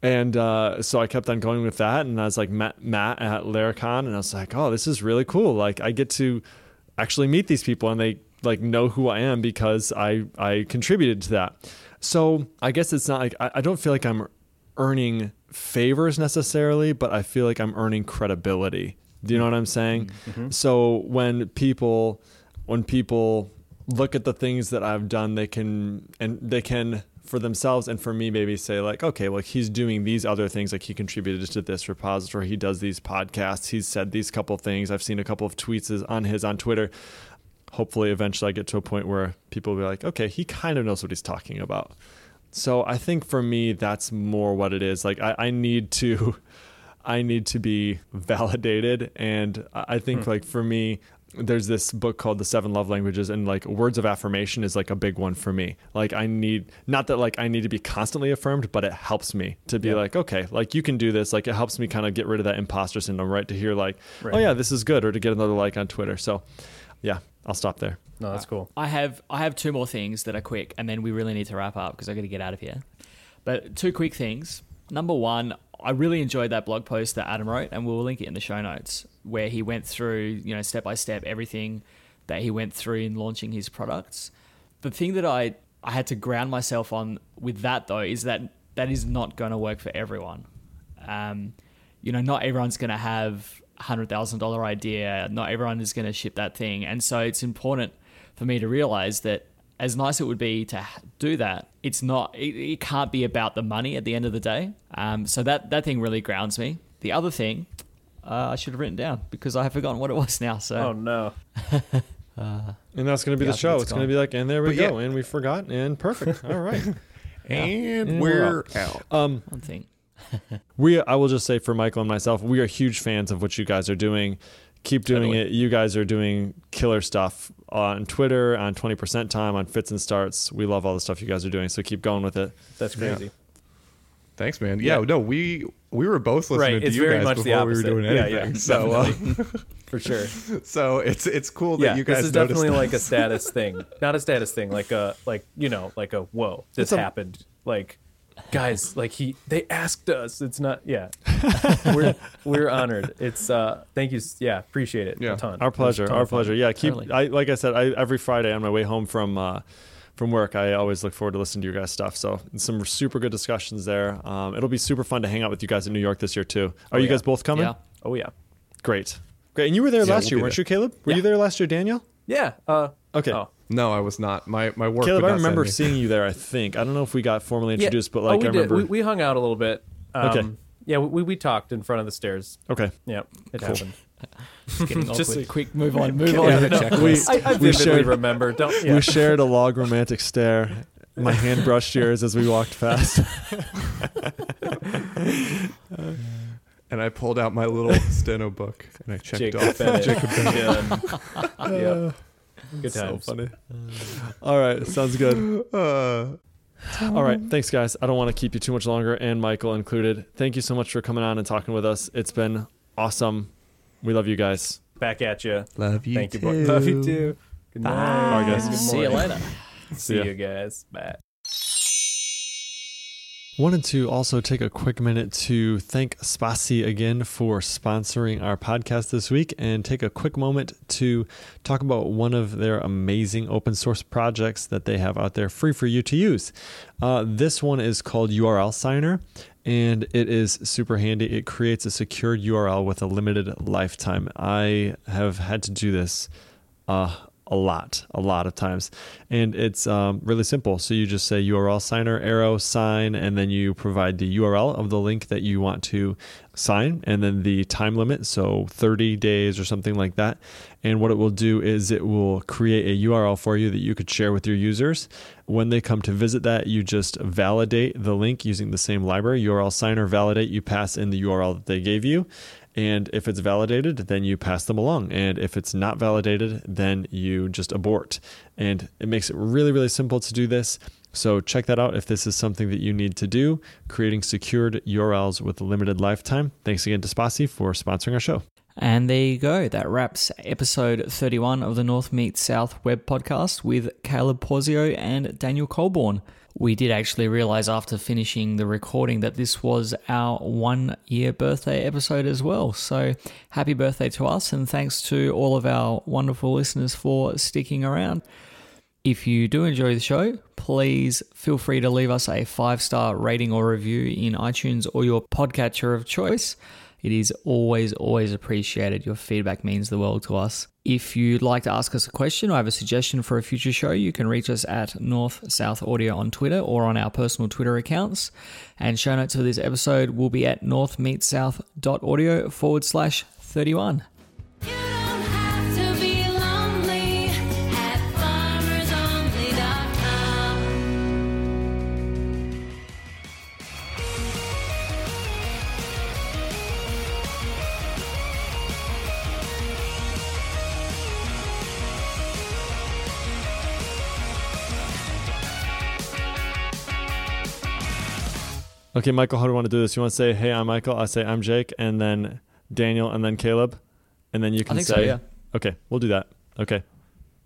And uh, so I kept on going with that, and I was like Matt, Matt at Laracon, and I was like, "Oh, this is really cool! Like I get to actually meet these people, and they like know who I am because I I contributed to that." So I guess it's not like I, I don't feel like I'm earning favors necessarily, but I feel like I'm earning credibility. Do you know what I'm saying? Mm-hmm. Mm-hmm. So when people when people look at the things that I've done, they can and they can for themselves and for me maybe say like, okay, like he's doing these other things, like he contributed to this repository, he does these podcasts, he's said these couple things. I've seen a couple of tweets on his on Twitter. Hopefully eventually I get to a point where people will be like, okay, he kind of knows what he's talking about. So I think for me that's more what it is. Like I, I need to I need to be validated and I I think hmm. like for me there's this book called The Seven Love Languages and like words of affirmation is like a big one for me. Like I need not that like I need to be constantly affirmed, but it helps me to be Yeah. like, okay, like you can do this. Like it helps me kind of get rid of that imposter syndrome, right? To hear like, Right. oh yeah, this is good or to get another like on Twitter. So yeah, I'll stop there. No, that's cool. I have I have two more things that are quick, and then we really need to wrap up because I got to get out of here. But two quick things. Number one, I really enjoyed that blog post that Adam wrote, and we'll link it in the show notes, where he went through, you know, step by step everything that he went through in launching his products. The thing that I I had to ground myself on with that though is that that is not going to work for everyone. Um, you know, not everyone's going to have a hundred thousand dollar idea. Not everyone is going to ship that thing, and so it's important for me to realize that as nice it would be to do that, it's not. It, it can't be about the money at the end of the day. Um, so that that thing really grounds me. The other thing uh, I should have written down because I have forgotten what it was now. So Oh no. And that's going to be Yeah, the show. it's It's going to be like, and there we But yeah. go, and we forgot, and perfect. All right. And Yeah. we're out. Um, one thing. we, I will just say for Michael and myself, we are huge fans of what you guys are doing. Keep doing Totally. it. You guys are doing killer stuff on Twitter, on 20% time, on fits and starts. We love all the stuff you guys are doing. So keep going with it. That's Yeah. Crazy. Thanks, man. Yeah, Yeah. no, we we were both listening Right, to it's you very guys much the before we were doing anything. yeah, so, uh, For sure. so it's it's cool that Yeah, you guys this is noticed definitely us. like a status thing. Not a status thing, like a like you know, like a whoa, this It's a- happened. Like guys, like he they asked us. It's not yeah. we're we're honored. It's uh thank you. Yeah, appreciate it Yeah. a ton. Our It was a pleasure. ton Our pleasure. Yeah, keep. Totally. I like I said. I every Friday on my way home from uh, from work, I always look forward to listening to your guys' stuff. So some super good discussions there. Um, it'll be super fun to hang out with you guys in New York this year too. Are Oh, you yeah. guys both coming? Yeah. Oh yeah. Great. Great. And you were there Yeah, last we'll year, weren't there. you, Caleb? Were Yeah. you there last year, Daniel? Yeah. Uh Okay. oh. No, I was not. My my work. Caleb, I remember seeing you there. I think I don't know if we got formally Yeah. introduced, but Oh, like we I did. remember. We, we hung out a little bit. Um, Okay. Yeah, we, we talked in front of the stairs. okay. Yeah, it Cool. happened. It's Just a- Quick, move on, move on. the No. checklist. I, I we vividly shared- remember. Don't. Yeah. We shared a log romantic stare. My hand brushed yours as we walked past. and I pulled out my little steno book and I checked Jacob off. Bennett. Jacob Bennett. Yeah. yeah. Good so times. funny. All right, sounds good. Uh, All right, thanks, guys. I don't want to keep you too much longer, and Michael included. Thank you so much for coming on and talking with us. It's been awesome. We love you guys. Back at you. love you. Thank you, boy. Love you too. Good night. All right, guys. Good See you later. See ya. you guys. Bye. Wanted to also take a quick minute to thank Spatie again for sponsoring our podcast this week and take a quick moment to talk about one of their amazing open source projects that they have out there free for you to use. Uh, this one is called URL Signer and it is super handy. It creates a secured URL with a limited lifetime. I have had to do this uh, a lot, a lot of times. And it's um, really simple. So you just say URL signer, arrow, sign, and then you provide the URL of the link that you want to sign, and then the time limit, so 30 days or something like that. And what it will do is it will create a URL for you that you could share with your users. When they come to visit that, you just validate the link using the same library, URL signer, validate, you pass in the URL that they gave you. And if it's validated, then you pass them along. And if it's not validated, then you just abort. And it makes it really, really simple to do this. So check that out if this is something that you need to do, creating secured URLs with a limited lifetime. Thanks again to Spatie for sponsoring our show. And there you go. That wraps episode 31 of the North Meets South web podcast with Caleb Porzio and Daniel Coulbourne. We did actually realize after finishing the recording that this was our one year birthday episode as well. So happy birthday to us, and thanks to all of our wonderful listeners for sticking around. If you do enjoy the show, please feel free to leave us a five star rating or review in iTunes or your podcatcher of choice. It is always, always appreciated. Your feedback means the world to us. If you'd like to ask us a question or have a suggestion for a future show, you can reach us at North South Audio on Twitter or on our personal Twitter accounts. And show notes for this episode will be at northmeetsouth.audio forward slash 31. Okay, Michael, how do you want to do this? You want to say, hey, I'm Michael. I say, I'm Jake. And then Daniel, and then Caleb. And then you can think say, so, yeah. okay, we'll do that. Okay.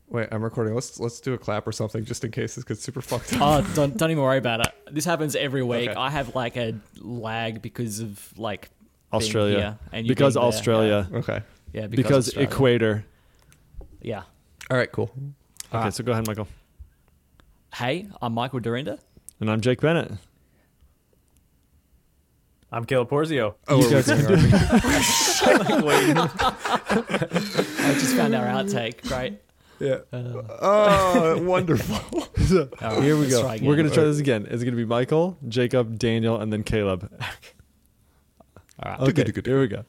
Wait, I'm recording. Let's let's do a clap or something just in case this gets super fucked up. Oh, don't, don't even worry about it. This happens every week. Okay. I have like a lag because of like Australia. here and you because being there. Australia. Okay. Yeah, yeah Because, because, Australia. equator. Yeah. All right. Cool. Okay, ah. so go ahead, Michael. Hey, I'm Michael Dyrynda. And I'm Jake Bennett. I'm Caleb Porzio. Oh, You we're guys recording. I just found our outtake. Great. yeah. Uh, oh, wonderful. So, All right, here we go. We're going to try this again. It's going to be Michael, Jacob, Daniel, and then Caleb. All right. Okay, Good, good, good. here we go.